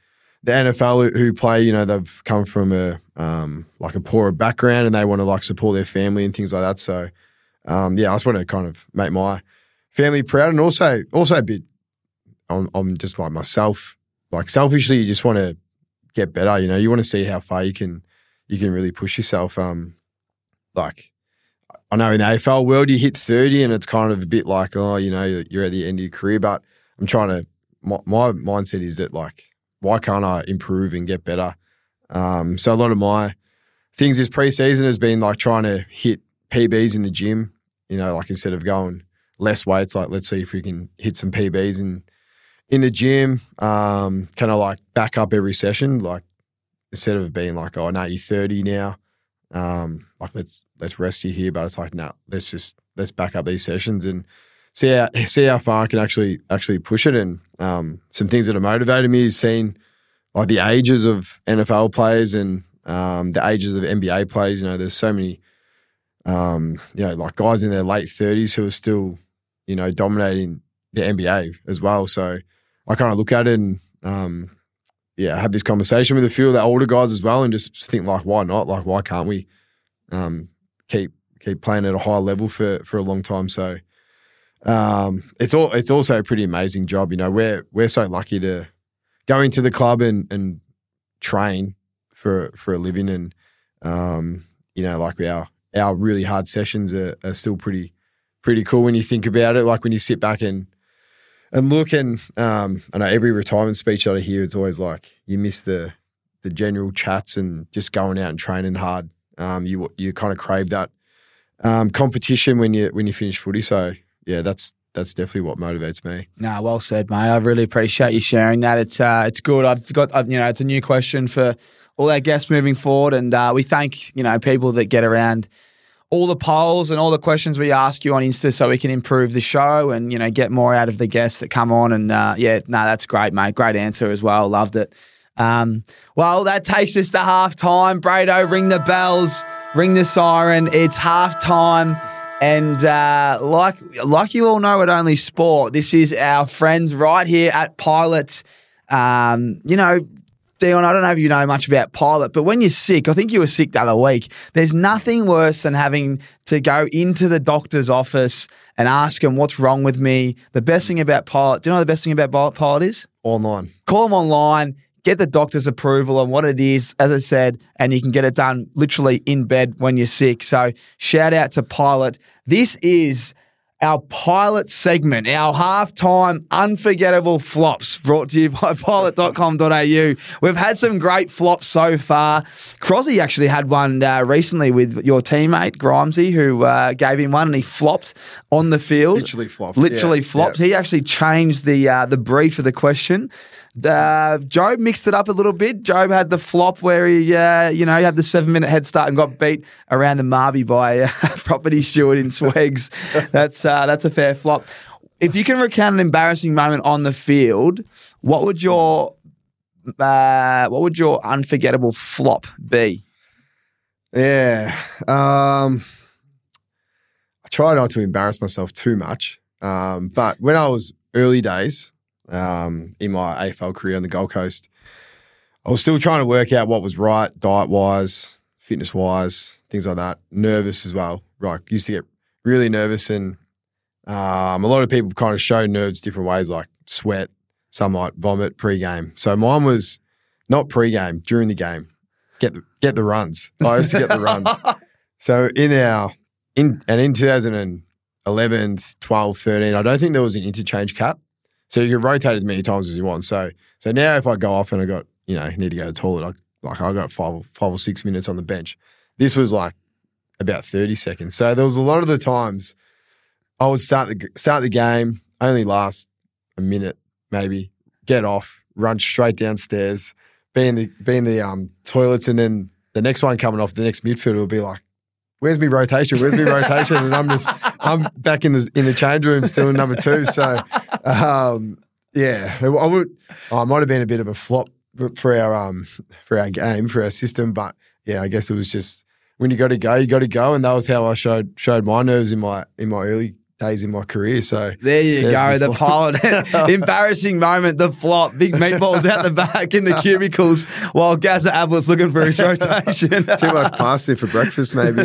[SPEAKER 2] the NFL who, play, you know, they've come from a um, like a poorer background and they want to like support their family and things like that. So um, yeah, I just want to kind of make my family proud and also also a bit I'm, I'm just like myself, like selfishly, you just want to get better. You know, you want to see how far you can you can really push yourself. Um, like I know in the AFL world, you hit 30 and it's kind of a bit like, oh, you know, you're at the end of your career. But I'm trying to, my, my mindset is that like, why can't I improve and get better? Um, so a lot of my things this preseason has been like trying to hit PBs in the gym, you know, like instead of going less weights, like let's see if we can hit some PBs in, in the gym. Um, can I like back up every session? Like instead of being like, oh, no, you're 30 now. Um, like let's let's rest you here, but it's like, no, let's just let's back up these sessions and see how see how far I can actually actually push it. And um, some things that have motivated me is seeing like the ages of NFL players and um, the ages of NBA players. You know, there's so many, um, you know, like guys in their late 30s who are still, you know, dominating the NBA as well. So I kind of look at it and um, yeah, have this conversation with a few of the older guys as well, and just think like, why not? Like, why can't we um, keep keep playing at a high level for for a long time? So um, it's all it's also a pretty amazing job. You know, we're we're so lucky to go into the club and and train for for a living, and um, you know, like our our really hard sessions are, are still pretty pretty cool when you think about it. Like when you sit back and and look and um, I know every retirement speech that I hear, it's always like you miss the the general chats and just going out and training hard. Um, you you kind of crave that um, competition when you when you finish footy. So yeah, that's that's definitely what motivates me.
[SPEAKER 1] Nah, well said, mate. I really appreciate you sharing that. It's uh, it's good. I've got uh, you know, it's a new question for all our guests moving forward, and uh, we thank you know people that get around all the polls and all the questions we ask you on Insta, so we can improve the show and you know get more out of the guests that come on. And uh, yeah, no, that's great, mate. Great answer as well. Loved it. Um, well, that takes us to half time. Brado, ring the bells, ring the siren. It's half time. And uh, like like you all know at Only Sport, this is our friends right here at Pilot. Um, you know, Dion, I don't know if you know much about Pilot, but when you're sick, I think you were sick the other week. There's nothing worse than having to go into the doctor's office and ask them what's wrong with me. The best thing about Pilot, do you know what the best thing about Pilot is?
[SPEAKER 2] Online.
[SPEAKER 1] Call them online, get the doctor's approval on what it is, as I said, and you can get it done literally in bed when you're sick. So shout out to Pilot. This is our pilot segment, our halftime unforgettable flops brought to you by pilot.com.au. We've had some great flops so far. Crosby actually had one uh, recently with your teammate, Grimesy, who uh, gave him one and he flopped on the field.
[SPEAKER 2] Literally flopped.
[SPEAKER 1] Literally
[SPEAKER 2] Yeah,
[SPEAKER 1] flopped.
[SPEAKER 2] yeah.
[SPEAKER 1] He actually changed the uh, the brief of the question. Uh, Jobe mixed it up a little bit. Jobe had the flop where he, uh, you know, he had the seven minute head start and got beat around the Marby by uh, property steward in Swags. that's uh, that's a fair flop. If you can recount an embarrassing moment on the field, what would your uh, what would your unforgettable flop be?
[SPEAKER 2] Yeah. Um, I try not to embarrass myself too much. Um, but when I was early days um, in my AFL career on the Gold Coast, I was still trying to work out what was right, diet wise, fitness wise, things like that. Nervous as well. Like used to get really nervous, and um, a lot of people kind of show nerves different ways, like sweat. Some might vomit pre-game. So mine was not pre-game, during the game. Get the get the runs. I used to get the runs. So in our in and in 2011, 12, 13, I don't think there was an interchange cap. So you can rotate as many times as you want. So so now if I go off and I got, you know, need to go to the toilet, I, like I got five five or six minutes on the bench. This was like about 30 seconds. So there was a lot of the times I would start the start the game, only last a minute, maybe, get off, run straight downstairs, be in the be in the um toilets, and then the next one coming off, the next midfielder will be like, Where's me rotation? Where's me rotation? And I'm just I'm back in the in the change room still in number two. So um yeah, I would I might have been a bit of a flop for our um for our game, for our system, but yeah, I guess it was just when you got to go, you got to go, and that was how I showed showed my nerves in my in my early days in my career. So
[SPEAKER 1] There you go. The pilot. Embarrassing moment, the flop. Big meatballs out the back in the cubicles while Gazza Ablett's looking for his rotation.
[SPEAKER 2] too much pasta for breakfast, maybe.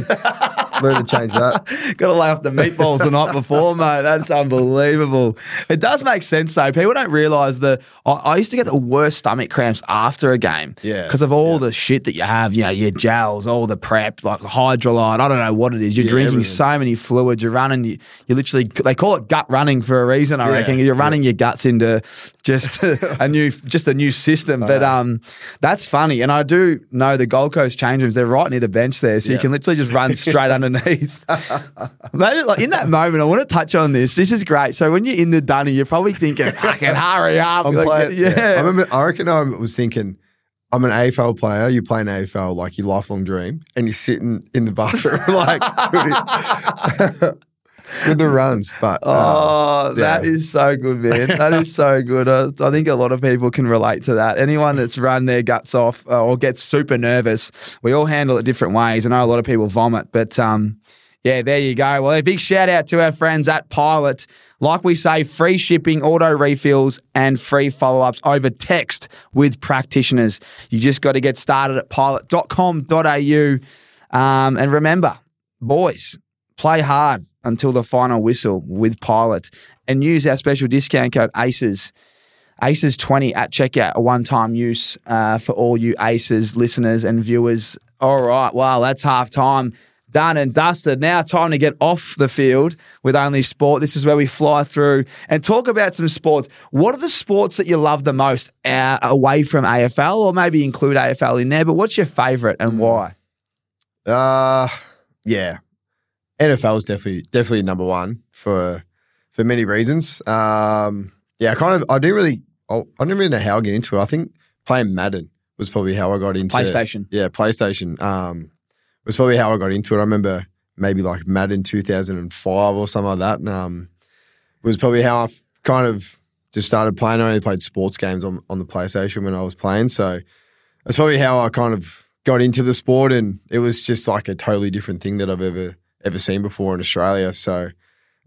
[SPEAKER 2] Learn to change that.
[SPEAKER 1] Got to lay off the meatballs the night before, mate. That's unbelievable. It does make sense, though. People don't realise that I, I used to get the worst stomach cramps after a game.
[SPEAKER 2] Yeah,
[SPEAKER 1] Because of all the shit that you have, you know, your gels, all the prep, like the hydrolyte. I don't know what it is. You're
[SPEAKER 2] Yeah,
[SPEAKER 1] drinking
[SPEAKER 2] everything.
[SPEAKER 1] so many fluids. You're running, you, you literally, they call it gut running for a reason, I
[SPEAKER 2] Yeah,
[SPEAKER 1] reckon. You're running your guts into just a new, just a new system. But um, that's funny. And I do know the Gold Coast change rooms, they're right near the bench there. So you can literally just run straight Maybe like in that moment, I want to touch on this. This is great. So when you're in the dunny, you're probably thinking, "Fucking hurry up!"
[SPEAKER 2] I'm
[SPEAKER 1] Like,
[SPEAKER 2] playing,
[SPEAKER 1] yeah.
[SPEAKER 2] yeah. I remember. I reckon I was thinking, I'm an AFL player. You're playing AFL like your lifelong dream, and you're sitting in the bathroom like with the runs. But
[SPEAKER 1] Oh, that
[SPEAKER 2] yeah.
[SPEAKER 1] is so good, man. That is so good. I, I think a lot of people can relate to that. Anyone that's run their guts off uh, or gets super nervous, we all handle it different ways. I know a lot of people vomit, but um, yeah, there you go. Well, a big shout out to our friends at Pilot. Like we say, free shipping, auto refills, and free follow ups over text with practitioners. You just got to get started at pilot.com.au. Um, and remember, boys, play hard until the final whistle with Pilot and use our special discount code ACES. ACES 20 at checkout, a one time use uh, for all you ACES listeners and viewers. All right, well, that's half time. Done and dusted. Now, time to get off the field with only sport. This is where we fly through and talk about some sports. What are the sports that you love the most uh, away from AFL, or maybe include AFL in there? But what's your favourite and why?
[SPEAKER 2] Uh yeah. NFL is definitely definitely number one for for many reasons. Um, yeah, I kind of I didn't really I, I didn't really know how I get into it. I think playing Madden was probably how I got into
[SPEAKER 1] PlayStation.
[SPEAKER 2] Yeah, PlayStation um, was probably how I got into it. I remember maybe like Madden 2005 or something like that. And, um, was probably how I kind of just started playing. I only played sports games on, on the PlayStation when I was playing. So that's probably how I kind of got into the sport. And it was just like a totally different thing that I've ever, ever seen before in Australia. So,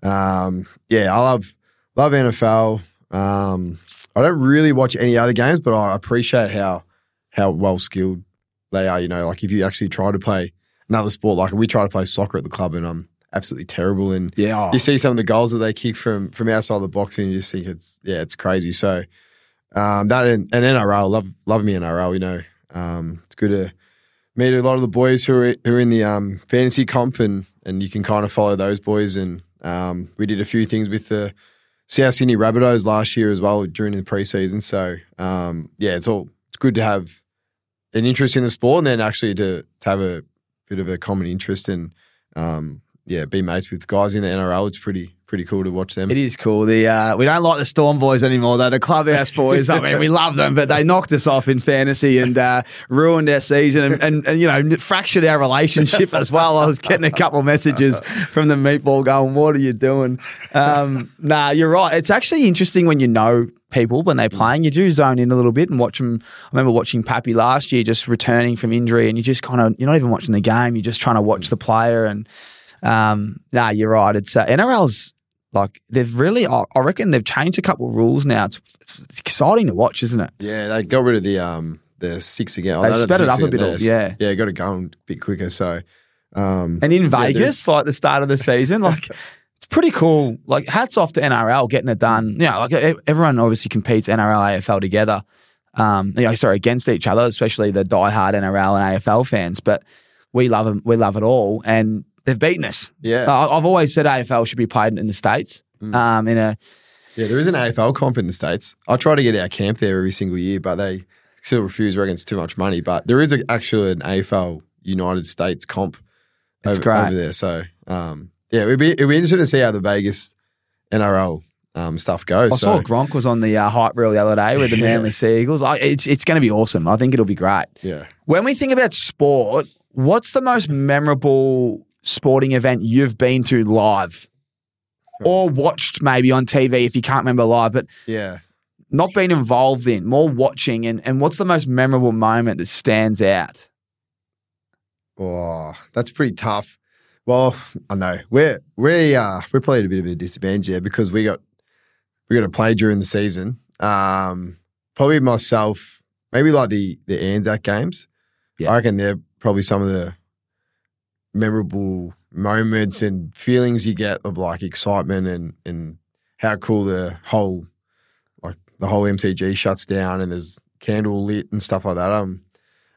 [SPEAKER 2] um, yeah, I love, love NFL. Um, I don't really watch any other games, but I appreciate how, how well skilled they are. You know, like if you actually try to play another sport, like we try to play soccer at the club, and I'm absolutely terrible. And
[SPEAKER 1] Yeah.
[SPEAKER 2] you see some of the goals that they kick from from outside the box, and you just think it's yeah, it's crazy. So um, that and, and NRL love love me NRL. You know, um, it's good to meet a lot of the boys who are who are in the um, fantasy comp, and and you can kind of follow those boys. And um, we did a few things with the South Sydney Rabbitohs last year as well during the preseason. So um, yeah, it's all it's good to have an interest in the sport, and then actually to to have a bit of a common interest and um, yeah, be mates with guys in the NRL. It's pretty pretty cool to watch them.
[SPEAKER 1] It is cool. The uh, we don't like the Storm boys anymore. Though the clubhouse boys. I mean, we love them, but they knocked us off in fantasy and uh, ruined our season and, and, and, you know fractured our relationship as well. I was getting a couple messages from the meatball going, "What are you doing?" Um, nah, you're right. It's actually interesting when you know people when they're playing. You do zone in a little bit and watch them. I remember watching Pappy last year, just returning from injury, and you just kind of you're not even watching the game. You're just trying to watch the player and. Um, nah, you're right. It's uh, NRL's like they've really, I reckon they've changed a couple of rules now. It's, it's, exciting to watch, isn't it?
[SPEAKER 2] Yeah, they got rid of the um the six again.
[SPEAKER 1] They sped it up a bit. Yeah,
[SPEAKER 2] yeah, got it going a bit quicker. So, um,
[SPEAKER 1] and in Vegas, like the start of the season, like it's pretty cool. Like hats off to NRL getting it done. You know, like everyone obviously competes NRL AFL together. Um, you know, sorry, against each other, especially the diehard NRL and AFL fans. But we love them. We love it all, and they've beaten us.
[SPEAKER 2] Yeah,
[SPEAKER 1] uh, I've always said AFL should be played in the states. Mm. Um, in a
[SPEAKER 2] yeah, there is an AFL comp in the states. I try to get our camp there every single year, but they still refuse. Reckon it's too much money. But there is a, actually an AFL United States comp over,
[SPEAKER 1] great.
[SPEAKER 2] over there. So um, yeah, it'd be it'd be interesting to see how the Vegas NRL um, stuff goes.
[SPEAKER 1] I
[SPEAKER 2] so.
[SPEAKER 1] saw Gronk was on the uh, hype reel the other day with the Manly Sea Eagles. I, it's it's going to be awesome. I think it'll be great.
[SPEAKER 2] Yeah.
[SPEAKER 1] When we think about sport, what's the most memorable sporting event you've been to live or watched maybe on TV if you can't remember live, but
[SPEAKER 2] yeah,
[SPEAKER 1] not being involved in, more watching. And, and what's the most memorable moment that stands out?
[SPEAKER 2] Oh, that's pretty tough. Well, I know we're we uh we're at a bit of a disadvantage there because we got we got to play during the season. Um, probably myself, maybe like the the Anzac games.
[SPEAKER 1] Yeah.
[SPEAKER 2] I reckon they're probably some of the memorable moments and feelings you get of like excitement and and how cool the whole like the whole MCG shuts down and there's candle lit and stuff like that. Um,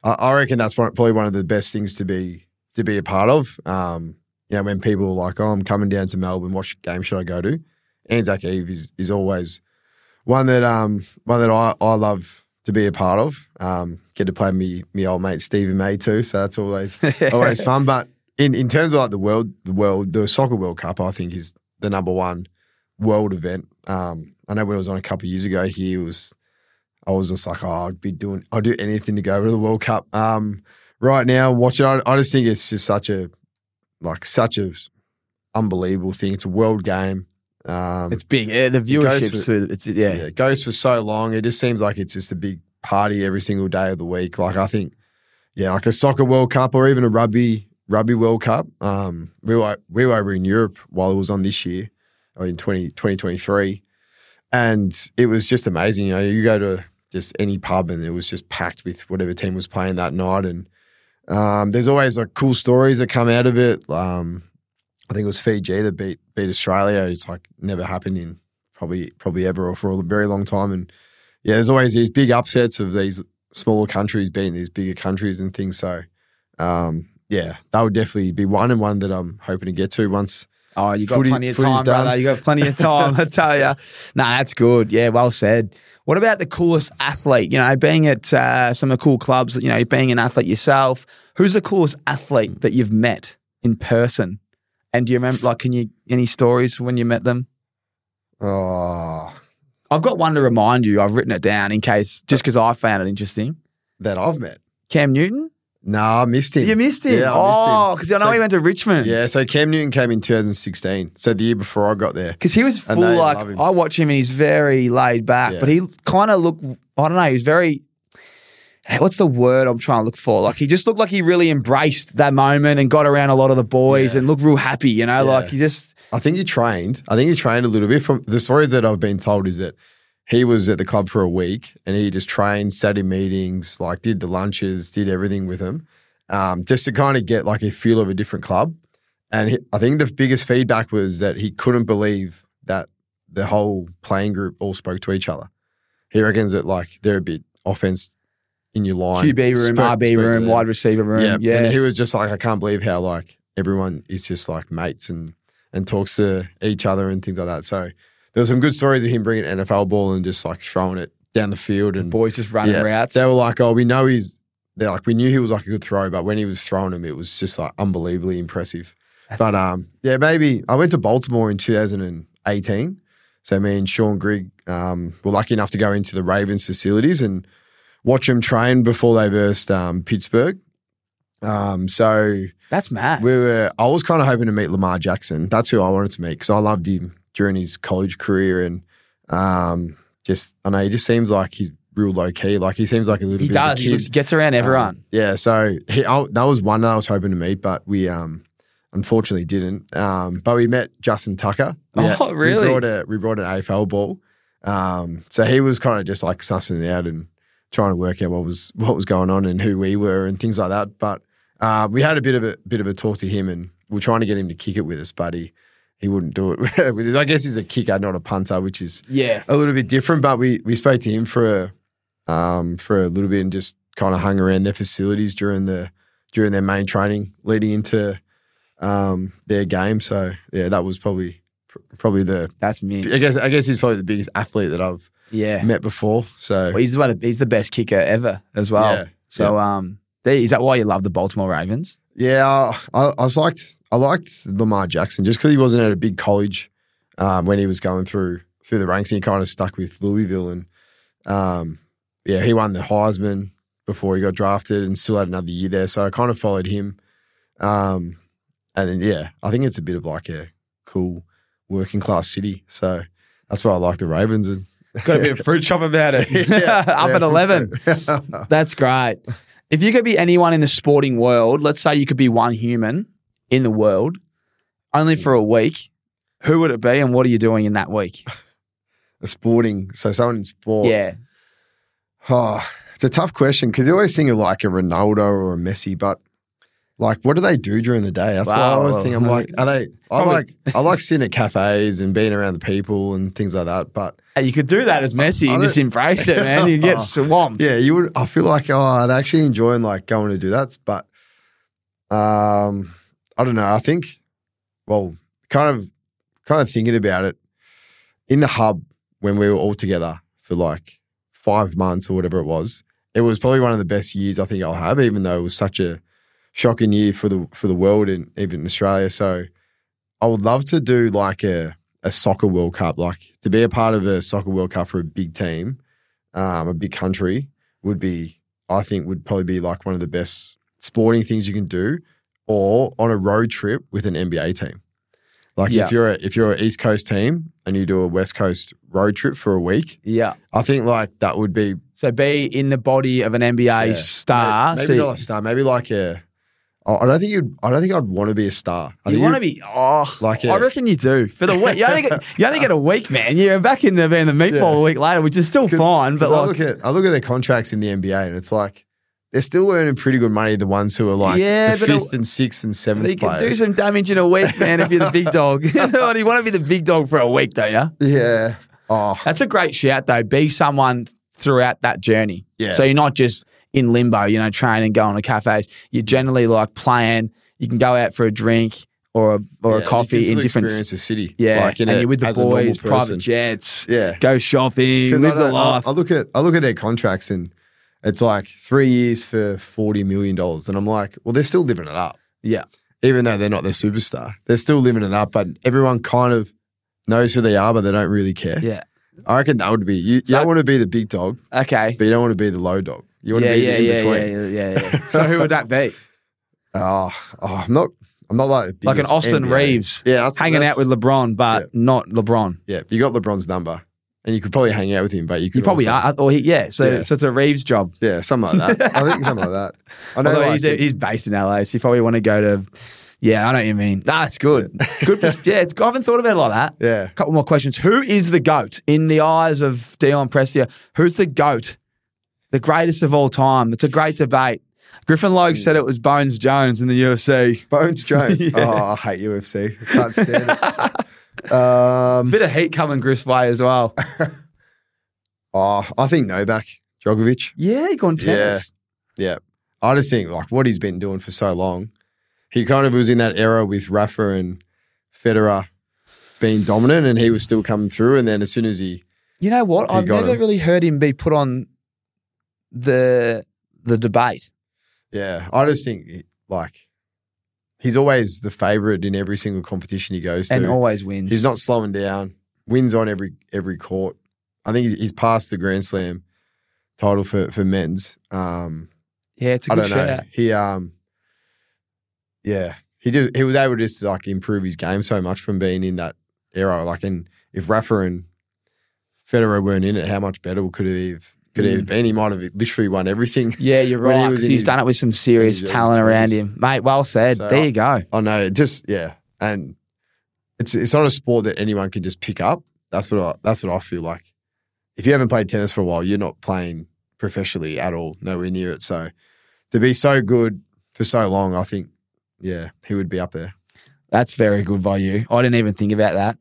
[SPEAKER 2] I, I reckon that's probably one of the best things to be to be a part of. Um, you know, when people are like, "Oh, I'm coming down to Melbourne. What game should I go to?" Anzac Eve is is always one that um one that I, I love to be a part of. Um, get to play me me old mate Steven May too, so that's always always fun. But in in terms of like the world, the world, the soccer World Cup, I think is the number one world event. Um, I know when it was on a couple of years ago here, it was I was just like, oh, I'd be doing, I'd do anything to go to the World Cup. Um, right now and watch it, I, I just think it's just such a like such a unbelievable thing. It's a world game. Um,
[SPEAKER 1] it's big. Yeah, the viewership. For, it's yeah. yeah.
[SPEAKER 2] It goes for so long. It just seems like it's just a big party every single day of the week. Like I think, yeah, like a soccer World Cup or even a rugby Rugby World Cup. Um, we were we were over in Europe while it was on this year, in 20, 2023. and it was just amazing. You know, you go to just any pub and it was just packed with whatever team was playing that night, and um, there's always like cool stories that come out of it. Um, I think it was Fiji that beat beat Australia. It's like never happened in probably probably ever or for a very long time, and yeah, there's always these big upsets of these smaller countries beating these bigger countries and things. So um, yeah, that would definitely be one and one that I'm hoping to get to once.
[SPEAKER 1] Oh, you got footy, plenty of time, brother. You got plenty of time. I tell you. Nah, that's good. Yeah, well said. What about the coolest athlete? You know, being at uh, some of the cool clubs. You know, being an athlete yourself. Who's the coolest athlete that you've met in person? And do you remember? Like, can you any stories when you met them?
[SPEAKER 2] Oh,
[SPEAKER 1] I've got one to remind you. I've written it down in case, just because I found it interesting.
[SPEAKER 2] That I've met
[SPEAKER 1] Cam Newton.
[SPEAKER 2] No, I missed him.
[SPEAKER 1] You missed him.
[SPEAKER 2] Yeah, I
[SPEAKER 1] oh, because I know
[SPEAKER 2] so,
[SPEAKER 1] he went to Richmond.
[SPEAKER 2] Yeah, so Cam Newton came in 2016, so the year before I got there.
[SPEAKER 1] Because he was full like I watch him and he's very laid back, yeah. but he kind of looked. I don't know. He was very. What's the word I'm trying to look for? Like he just looked like he really embraced that moment and got around a lot of the boys yeah. and looked real happy. You know, like he just.
[SPEAKER 2] I think he trained. I think he trained a little bit. From the stories that I've been told is that he was at the club for a week and he just trained, sat in meetings, like did the lunches, did everything with him um, just to kind of get like a feel of a different club. And he, I think the biggest feedback was that he couldn't believe that the whole playing group all spoke to each other. he reckons that like they're a bit offense in your line.
[SPEAKER 1] QB room,
[SPEAKER 2] Spread-
[SPEAKER 1] RB
[SPEAKER 2] spread
[SPEAKER 1] room, wide receiver room.
[SPEAKER 2] Yeah,
[SPEAKER 1] Yeah.
[SPEAKER 2] And he was just like, I can't believe how like everyone is just like mates and and talks to each other and things like that. So there were some good stories of him bringing an NFL ball and just like throwing it down the field and
[SPEAKER 1] Boys just running
[SPEAKER 2] yeah,
[SPEAKER 1] routes.
[SPEAKER 2] They were like, oh, we know he's. They're like, we knew he was like a good throw, but when he was throwing them, it was just like unbelievably impressive. But um, yeah, maybe I went to Baltimore in 2018. So me and Shaun Grigg um, were lucky enough to go into the Ravens facilities and watch them train before they versed um, Pittsburgh. Um, so
[SPEAKER 1] That's mad.
[SPEAKER 2] we were. I was kind of hoping to meet Lamar Jackson. That's who I wanted to meet because I loved him during his college career and um, just I know he just seems like he's real low key. Like he seems like a little
[SPEAKER 1] He
[SPEAKER 2] bit
[SPEAKER 1] does. He gets around everyone.
[SPEAKER 2] Um, yeah, so he, I, that was one that I was hoping to meet, but we um, unfortunately didn't. Um, but we met Justin Tucker. We
[SPEAKER 1] Oh, really?
[SPEAKER 2] We brought a we brought an AFL ball. Um, so he was kind of just like sussing it out and trying to work out what was what was going on and who we were and things like that. But uh, we had a bit of a bit of a talk to him, and we are trying to get him to kick it with us, but he he wouldn't do it. I guess he's a kicker, not a punter, which is
[SPEAKER 1] yeah.
[SPEAKER 2] a little bit different, but we we spoke to him for a um, for a little bit and just kind of hung around their facilities during the during their main training leading into um, their game. So yeah, that was probably probably the
[SPEAKER 1] That's me.
[SPEAKER 2] I guess I guess he's probably the biggest athlete that I've
[SPEAKER 1] Yeah.
[SPEAKER 2] met before. So
[SPEAKER 1] Well, he's one of, he's the best kicker ever as well.
[SPEAKER 2] Yeah,
[SPEAKER 1] So um, there, is that why you love the Baltimore Ravens?
[SPEAKER 2] Yeah, I, I was liked I liked Lamar Jackson just because he wasn't at a big college um, when he was going through through the ranks. And he kind of stuck with Louisville, and um, yeah, he won the Heisman before he got drafted, and still had another year there. So I kind of followed him, um, and then yeah, I think it's a bit of like a cool working class city. So that's why I like the Ravens. And
[SPEAKER 1] Got a bit of fruit shop about it.
[SPEAKER 2] Yeah,
[SPEAKER 1] Up
[SPEAKER 2] yeah,
[SPEAKER 1] at 11. That's great. If you could be anyone in the sporting world, let's say you could be one human in the world, only hmm. for a week, who would it be and what are you doing in that week?
[SPEAKER 2] a sporting, so someone in sport.
[SPEAKER 1] Yeah.
[SPEAKER 2] Oh, it's a tough question because you always think of like a Ronaldo or a Messi, but like, what do they do during the day? That's why I
[SPEAKER 1] Wow.
[SPEAKER 2] always think I'm like, are they? I
[SPEAKER 1] Probably-
[SPEAKER 2] like, I like sitting at cafes and being around the people and things like that. But
[SPEAKER 1] Hey, you could do that as Messi
[SPEAKER 2] I
[SPEAKER 1] and just embrace it, man. You get swamped.
[SPEAKER 2] yeah, you would. I feel like oh, they're actually enjoying like going to do that. But um, I don't know. I think, well, kind of, kind of thinking about it in the hub when we were all together for like five months or whatever it was. It was probably one of the best years I think I'll have, even though it was such a shocking year for the for the world and even Australia. So I would love to do like a a soccer World Cup, like to be a part of a soccer World Cup for a big team, um, a big country would be, I think, would probably be like one of the best sporting things you can do, or on a road trip with an NBA team. Like
[SPEAKER 1] Yeah.
[SPEAKER 2] if you're a, if you're an East Coast team and you do a West Coast road trip for a week,
[SPEAKER 1] Yeah.
[SPEAKER 2] I think like that would be
[SPEAKER 1] So be in the body of an NBA
[SPEAKER 2] Yeah.
[SPEAKER 1] star.
[SPEAKER 2] Maybe,
[SPEAKER 1] so
[SPEAKER 2] not a star, maybe like a. I don't think you'd. I don't think I'd want to be a star. I
[SPEAKER 1] you want to be oh
[SPEAKER 2] Like,
[SPEAKER 1] I reckon you do. For the week. You only get you only get a week, man. You're back in the being the meatball
[SPEAKER 2] Yeah.
[SPEAKER 1] a week later, which is still fine, but
[SPEAKER 2] 'cause I
[SPEAKER 1] like
[SPEAKER 2] look at I look at their contracts in the NBA and it's like they're still earning pretty good money. The ones who are like
[SPEAKER 1] Yeah,
[SPEAKER 2] fifth and sixth and seventh
[SPEAKER 1] you can do some damage in a week, man, if you're the big dog. you want to be the big dog for a week, don't you?
[SPEAKER 2] yeah. Oh,
[SPEAKER 1] That's a great shout, though. Be someone throughout that journey.
[SPEAKER 2] Yeah.
[SPEAKER 1] So you're not just in limbo, you know, training, going to cafes. You're generally like playing. You can go out for a drink or a, or
[SPEAKER 2] yeah,
[SPEAKER 1] a coffee in different.
[SPEAKER 2] experience the city.
[SPEAKER 1] Yeah,
[SPEAKER 2] like in
[SPEAKER 1] and
[SPEAKER 2] a-
[SPEAKER 1] you're with the
[SPEAKER 2] as a normal
[SPEAKER 1] boys, private jets.
[SPEAKER 2] Yeah.
[SPEAKER 1] Go shopping, live the life.
[SPEAKER 2] I look at I look at their contracts and it's like three years for forty million dollars, and I'm like, well, they're still living it up.
[SPEAKER 1] Yeah.
[SPEAKER 2] even though they're not their superstar, they're still living it up. But everyone kind of knows who they are, but they don't really care.
[SPEAKER 1] Yeah.
[SPEAKER 2] I reckon that would be you. You
[SPEAKER 1] So-
[SPEAKER 2] don't want to be the big dog,
[SPEAKER 1] Okay.
[SPEAKER 2] but you don't want to be the low dog. You want
[SPEAKER 1] Yeah,
[SPEAKER 2] to be
[SPEAKER 1] yeah,
[SPEAKER 2] in
[SPEAKER 1] yeah,
[SPEAKER 2] between.
[SPEAKER 1] yeah, yeah, yeah, yeah. So who would that be?
[SPEAKER 2] Oh, oh, I'm not. I'm not like
[SPEAKER 1] Like an Austin
[SPEAKER 2] NBA.
[SPEAKER 1] Reaves
[SPEAKER 2] Yeah, that's,
[SPEAKER 1] Hanging
[SPEAKER 2] that's-
[SPEAKER 1] out with LeBron, but
[SPEAKER 2] Yeah.
[SPEAKER 1] not LeBron.
[SPEAKER 2] Yeah, you got LeBron's number, and you could probably hang out with him, but you could
[SPEAKER 1] You probably
[SPEAKER 2] also-
[SPEAKER 1] are. Or he, yeah. So,
[SPEAKER 2] Yeah.
[SPEAKER 1] so it's a Reaves job.
[SPEAKER 2] Yeah, something like that. I think something like that. I know. Like,
[SPEAKER 1] he's, he's based in LA, so you probably want to go to. Yeah, I know what you mean. That's good. Good. yeah, it's, I haven't thought about it like that.
[SPEAKER 2] yeah, A
[SPEAKER 1] couple more questions. Who is the GOAT in the eyes of Dion Prestia? Who's the GOAT? The greatest of all time. It's a great debate. Griffin Logue said it was Bones Jones in the UFC.
[SPEAKER 2] Bones Jones.
[SPEAKER 1] Yeah.
[SPEAKER 2] Oh, I hate UFC. I can't stand it. um,
[SPEAKER 1] Bit of heat coming Griff's way as well.
[SPEAKER 2] Oh, I think Novak Djokovic.
[SPEAKER 1] Yeah, he gone tennis.
[SPEAKER 2] Yeah. yeah. I just think like what he's been doing for so long. He kind of was in that era with Rafa and Federer being dominant and he was still coming through. And then as soon as he
[SPEAKER 1] You know what? I've never
[SPEAKER 2] him.
[SPEAKER 1] really heard him be put on the the debate.
[SPEAKER 2] Yeah, I just think like he's always the favorite in every single competition he goes to.
[SPEAKER 1] and always wins.
[SPEAKER 2] he's not slowing down. Wins on every every court. I think he's passed the Grand Slam title for for men's. Um,
[SPEAKER 1] Yeah, it's a good
[SPEAKER 2] don't know. He um, yeah, he just he was able to just like improve his game so much from being in that era. Like, and if Rafa and Federer weren't in it, how much better could it have could it have been? He might have literally won everything.
[SPEAKER 1] Yeah, you're right.
[SPEAKER 2] was
[SPEAKER 1] 'cause
[SPEAKER 2] in
[SPEAKER 1] he's done it with some serious talent around him, mate. Well said.
[SPEAKER 2] So
[SPEAKER 1] there
[SPEAKER 2] I-
[SPEAKER 1] you go.
[SPEAKER 2] I know, just yeah, and it's it's not a sport that anyone can just pick up. That's what I, that's what I feel like. If you haven't played tennis for a while, you're not playing professionally at all, nowhere near it. So to be so good for so long, I think yeah, he would be up there.
[SPEAKER 1] That's very good by you. I didn't even think about that.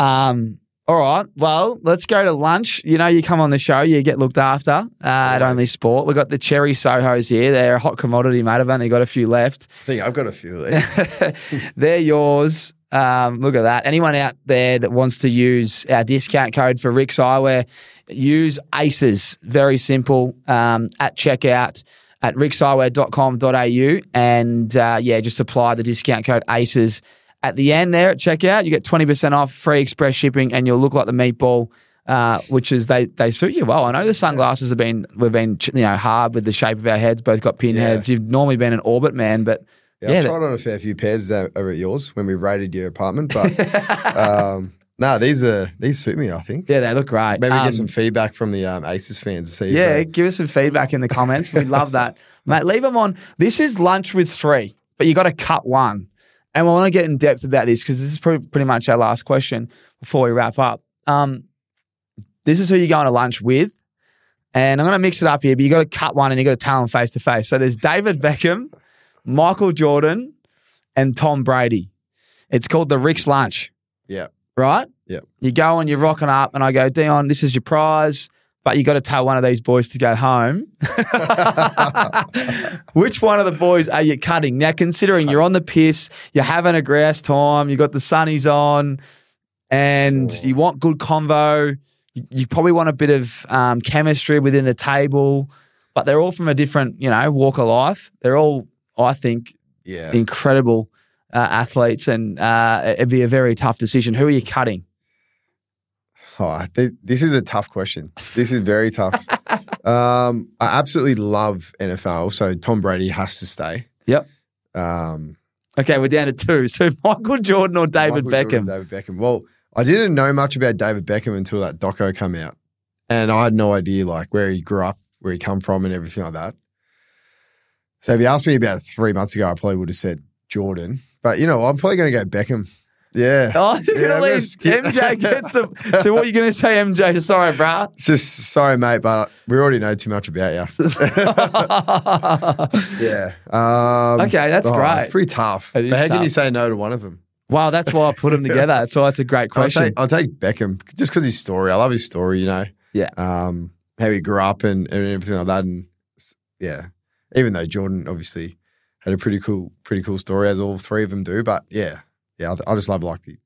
[SPEAKER 1] Um, all right. Well, let's go to lunch. You know, you come on the show, you get looked after uh, at. Only Sport. We've got the cherry Sohos here. They're a hot commodity, mate. I've only got a few left.
[SPEAKER 2] I think I've got a few of these.
[SPEAKER 1] They're yours. Um, look at that. Anyone out there that wants to use our discount code for RIXX Eyewear, use ACES. Very simple um, at checkout at rixxeyewear.com.au. And uh, yeah, just apply the discount code ACES at the end there at checkout. You get 20% off, free express shipping, and you'll look like the meatball. Uh, which is they they suit you well. I know the sunglasses have been we've been you know hard with the shape of our heads. Both got pinheads. You've normally been an orbit man, but
[SPEAKER 2] Yeah,
[SPEAKER 1] Yeah,
[SPEAKER 2] I've
[SPEAKER 1] that-
[SPEAKER 2] tried on a fair few pairs that are at yours when we raided your apartment, but um, no, these are these suit me. I think
[SPEAKER 1] yeah, they look great.
[SPEAKER 2] maybe
[SPEAKER 1] Um,
[SPEAKER 2] get some feedback from the um, Aces fans. See
[SPEAKER 1] Yeah,
[SPEAKER 2] uh,
[SPEAKER 1] give us some feedback in the comments. We love that. Mate, leave them on. This is lunch with three, but you got to cut one. And we want to get in depth about this because this is pretty, pretty much our last question before we wrap up. Um, this is who you're going to lunch with. And I'm going to mix it up here, but you got to cut one and you got to tell them face to face. So there's David Beckham, Michael Jordan, and Tom Brady. It's called the RIXX Lunch
[SPEAKER 2] yeah,
[SPEAKER 1] right?
[SPEAKER 2] Yeah.
[SPEAKER 1] You go and you're rocking up, and I go, Dion, this is your prize, but you got to tell one of these boys to go home. Which one of the boys are you cutting? Now, considering you're on the piss, you're having a grouse time, you got the sunnies on, and
[SPEAKER 2] Oh.
[SPEAKER 1] you want good convo. You, you probably want a bit of um, chemistry within the table, but they're all from a different, you know, walk of life. They're all, I think,
[SPEAKER 2] yeah.
[SPEAKER 1] incredible uh, athletes, and uh, it'd be a very tough decision. Who are you cutting?
[SPEAKER 2] Oh, th- this is a tough question. This is very tough. um, I absolutely love NFL, so Tom Brady has to stay.
[SPEAKER 1] Yep.
[SPEAKER 2] Um,
[SPEAKER 1] Okay, we're down to two. So Michael Jordan or David
[SPEAKER 2] Michael
[SPEAKER 1] Beckham?
[SPEAKER 2] Jordan, David Beckham. Well, I didn't know much about David Beckham until that doco came out, and I had no idea like where he grew up, where he come from, and everything like that. So if you asked me about three months ago, I probably would have said Jordan. But you know, I'm probably going to go Beckham. Yeah.
[SPEAKER 1] Oh, you're
[SPEAKER 2] Yeah,
[SPEAKER 1] gonna leave MJ gets the. So what are you gonna say, MJ? Sorry, bruh.
[SPEAKER 2] It's just sorry, mate, but we already know too much about you. yeah. Um,
[SPEAKER 1] Okay, that's
[SPEAKER 2] oh,
[SPEAKER 1] great.
[SPEAKER 2] It's pretty tough.
[SPEAKER 1] It
[SPEAKER 2] but how can you say no to one of them?
[SPEAKER 1] wow, that's why I put them together. That's why it's a great
[SPEAKER 2] I'll
[SPEAKER 1] question.
[SPEAKER 2] take, I'll take Beckham just because his story. I love his story, you know.
[SPEAKER 1] Yeah.
[SPEAKER 2] Um, how he grew up and, and everything like that. And yeah, even though Jordan obviously had a pretty cool, pretty cool story, as all three of them do. But yeah, yeah, I, I just love like the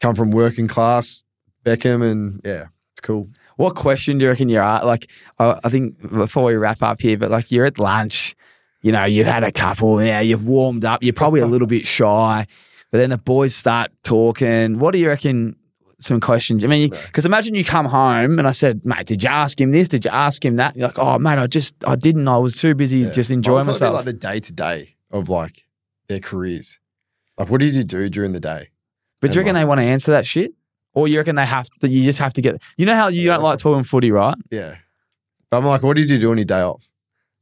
[SPEAKER 2] come from working class Beckham, and yeah, it's cool.
[SPEAKER 1] What question do you reckon you're at? Like, I I think before we wrap up here, but like you're at lunch, you know, you've had a couple, yeah, you've warmed up, you're probably a little bit shy, but then the boys start talking. What do you reckon? Some questions. I mean, because imagine you come home and I said, mate, did you ask him this? Did you ask him that? You're like, oh, mate, I just, I didn't. I was too busy
[SPEAKER 2] Yeah.
[SPEAKER 1] just enjoying myself.
[SPEAKER 2] Like the day to day of like their careers. Like, what did you do during the day?
[SPEAKER 1] but do you
[SPEAKER 2] and
[SPEAKER 1] reckon
[SPEAKER 2] like-
[SPEAKER 1] they want to answer that shit? Or you reckon they have to, you just have to get, you know how you
[SPEAKER 2] Yeah,
[SPEAKER 1] don't like talking footy, right?
[SPEAKER 2] Yeah. But I'm like, what did you do on your day off?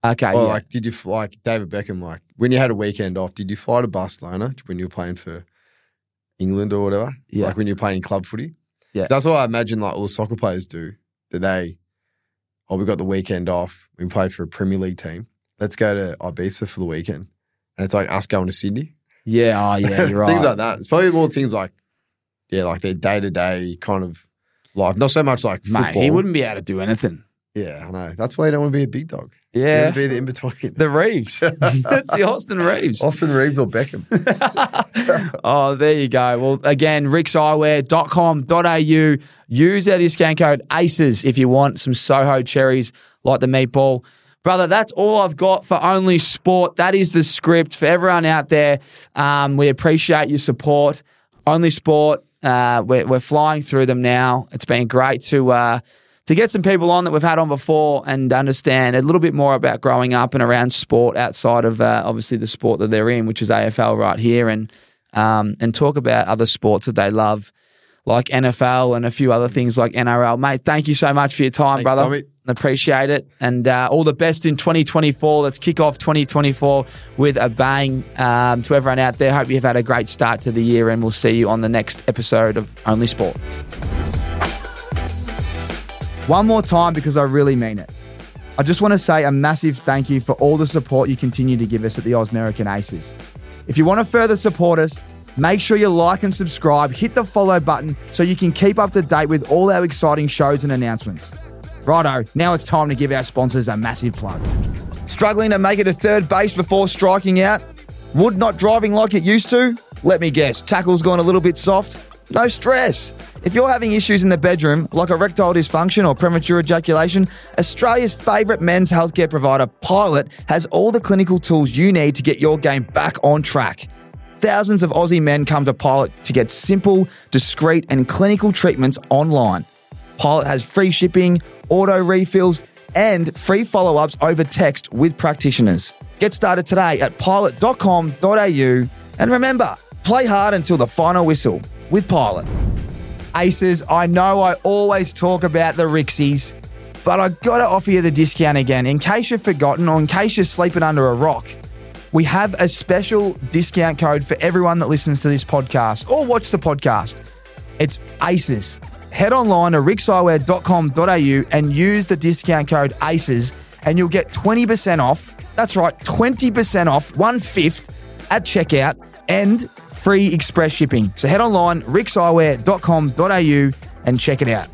[SPEAKER 1] Okay.
[SPEAKER 2] or
[SPEAKER 1] yeah.
[SPEAKER 2] like, did you like David Beckham? Like, when you had a weekend off, did you fly to Barcelona when you were playing for England or whatever?
[SPEAKER 1] Yeah.
[SPEAKER 2] Like when you're playing club footy.
[SPEAKER 1] Yeah.
[SPEAKER 2] That's what I imagine like all soccer players do. That they, oh, we got the weekend off. We play for a Premier League team. Let's go to Ibiza for the weekend. And it's like us going to Sydney.
[SPEAKER 1] Yeah. Oh, yeah. You're right.
[SPEAKER 2] things like that. It's probably more things like, yeah, like their day to day kind of life. Not so much like football.
[SPEAKER 1] Mate, he wouldn't be able to do anything.
[SPEAKER 2] Yeah, I know. That's why you don't want to be a big dog. You
[SPEAKER 1] Yeah.
[SPEAKER 2] want to be the in between.
[SPEAKER 1] The Reaves. That's the Austin Reaves.
[SPEAKER 2] Austin Reaves or Beckham.
[SPEAKER 1] Oh, there you go. Well, again, rixxeyewear.com.au. Use our discount code ACES if you want some Soho cherries like the meatball. Brother, that's all I've got for Only Sport. That is the script for everyone out there. Um, we appreciate your support. Only Sport, uh, we're, we're flying through them now. It's been great to uh, to get some people on that we've had on before and understand a little bit more about growing up and around sport outside of uh, obviously the sport that they're in, which is AFL right here, and um, and talk about other sports that they love, like NFL and a few other things like NRL. Mate, thank you so much for your time,
[SPEAKER 2] Thanks,
[SPEAKER 1] brother.
[SPEAKER 2] Tommy.
[SPEAKER 1] Appreciate it, and uh, all the best in 2024. Let's kick off 2024 with a bang. Um, to everyone out there, hope you've had a great start to the year, and we'll see you on the next episode of Only Sport. One more time because I really mean it. I just want to say a massive thank you for all the support you continue to give us at the Ausmerican Aces. If you want to further support us, make sure you like and subscribe, hit the follow button so you can keep up to date with all our exciting shows and announcements. Righto, now it's time to give our sponsors a massive plug. Struggling to make it to third base before striking out? Wood not driving like it used to? Let me guess, tackle's gone a little bit soft? No stress. If you're having issues in the bedroom, like erectile dysfunction or premature ejaculation, Australia's favourite men's healthcare provider, Pilot, has all the clinical tools you need to get your game back on track. Thousands of Aussie men come to Pilot to get simple, discreet, and clinical treatments online. Pilot has free shipping, auto refills, and free follow ups over text with practitioners. Get started today at pilot.com.au. And remember, play hard until the final whistle with Pilot. Aces, I know I always talk about the Rixies, but I gotta offer you the discount again in case you've forgotten or in case you're sleeping under a rock. We have a special discount code for everyone that listens to this podcast or watch the podcast. It's ACES. Head online to rixxeyewear.com.au and use the discount code ACES and you'll get 20% off. That's right, 20% off, one fifth at checkout and free express shipping. So head online, rixxeyewear.com.au and check it out.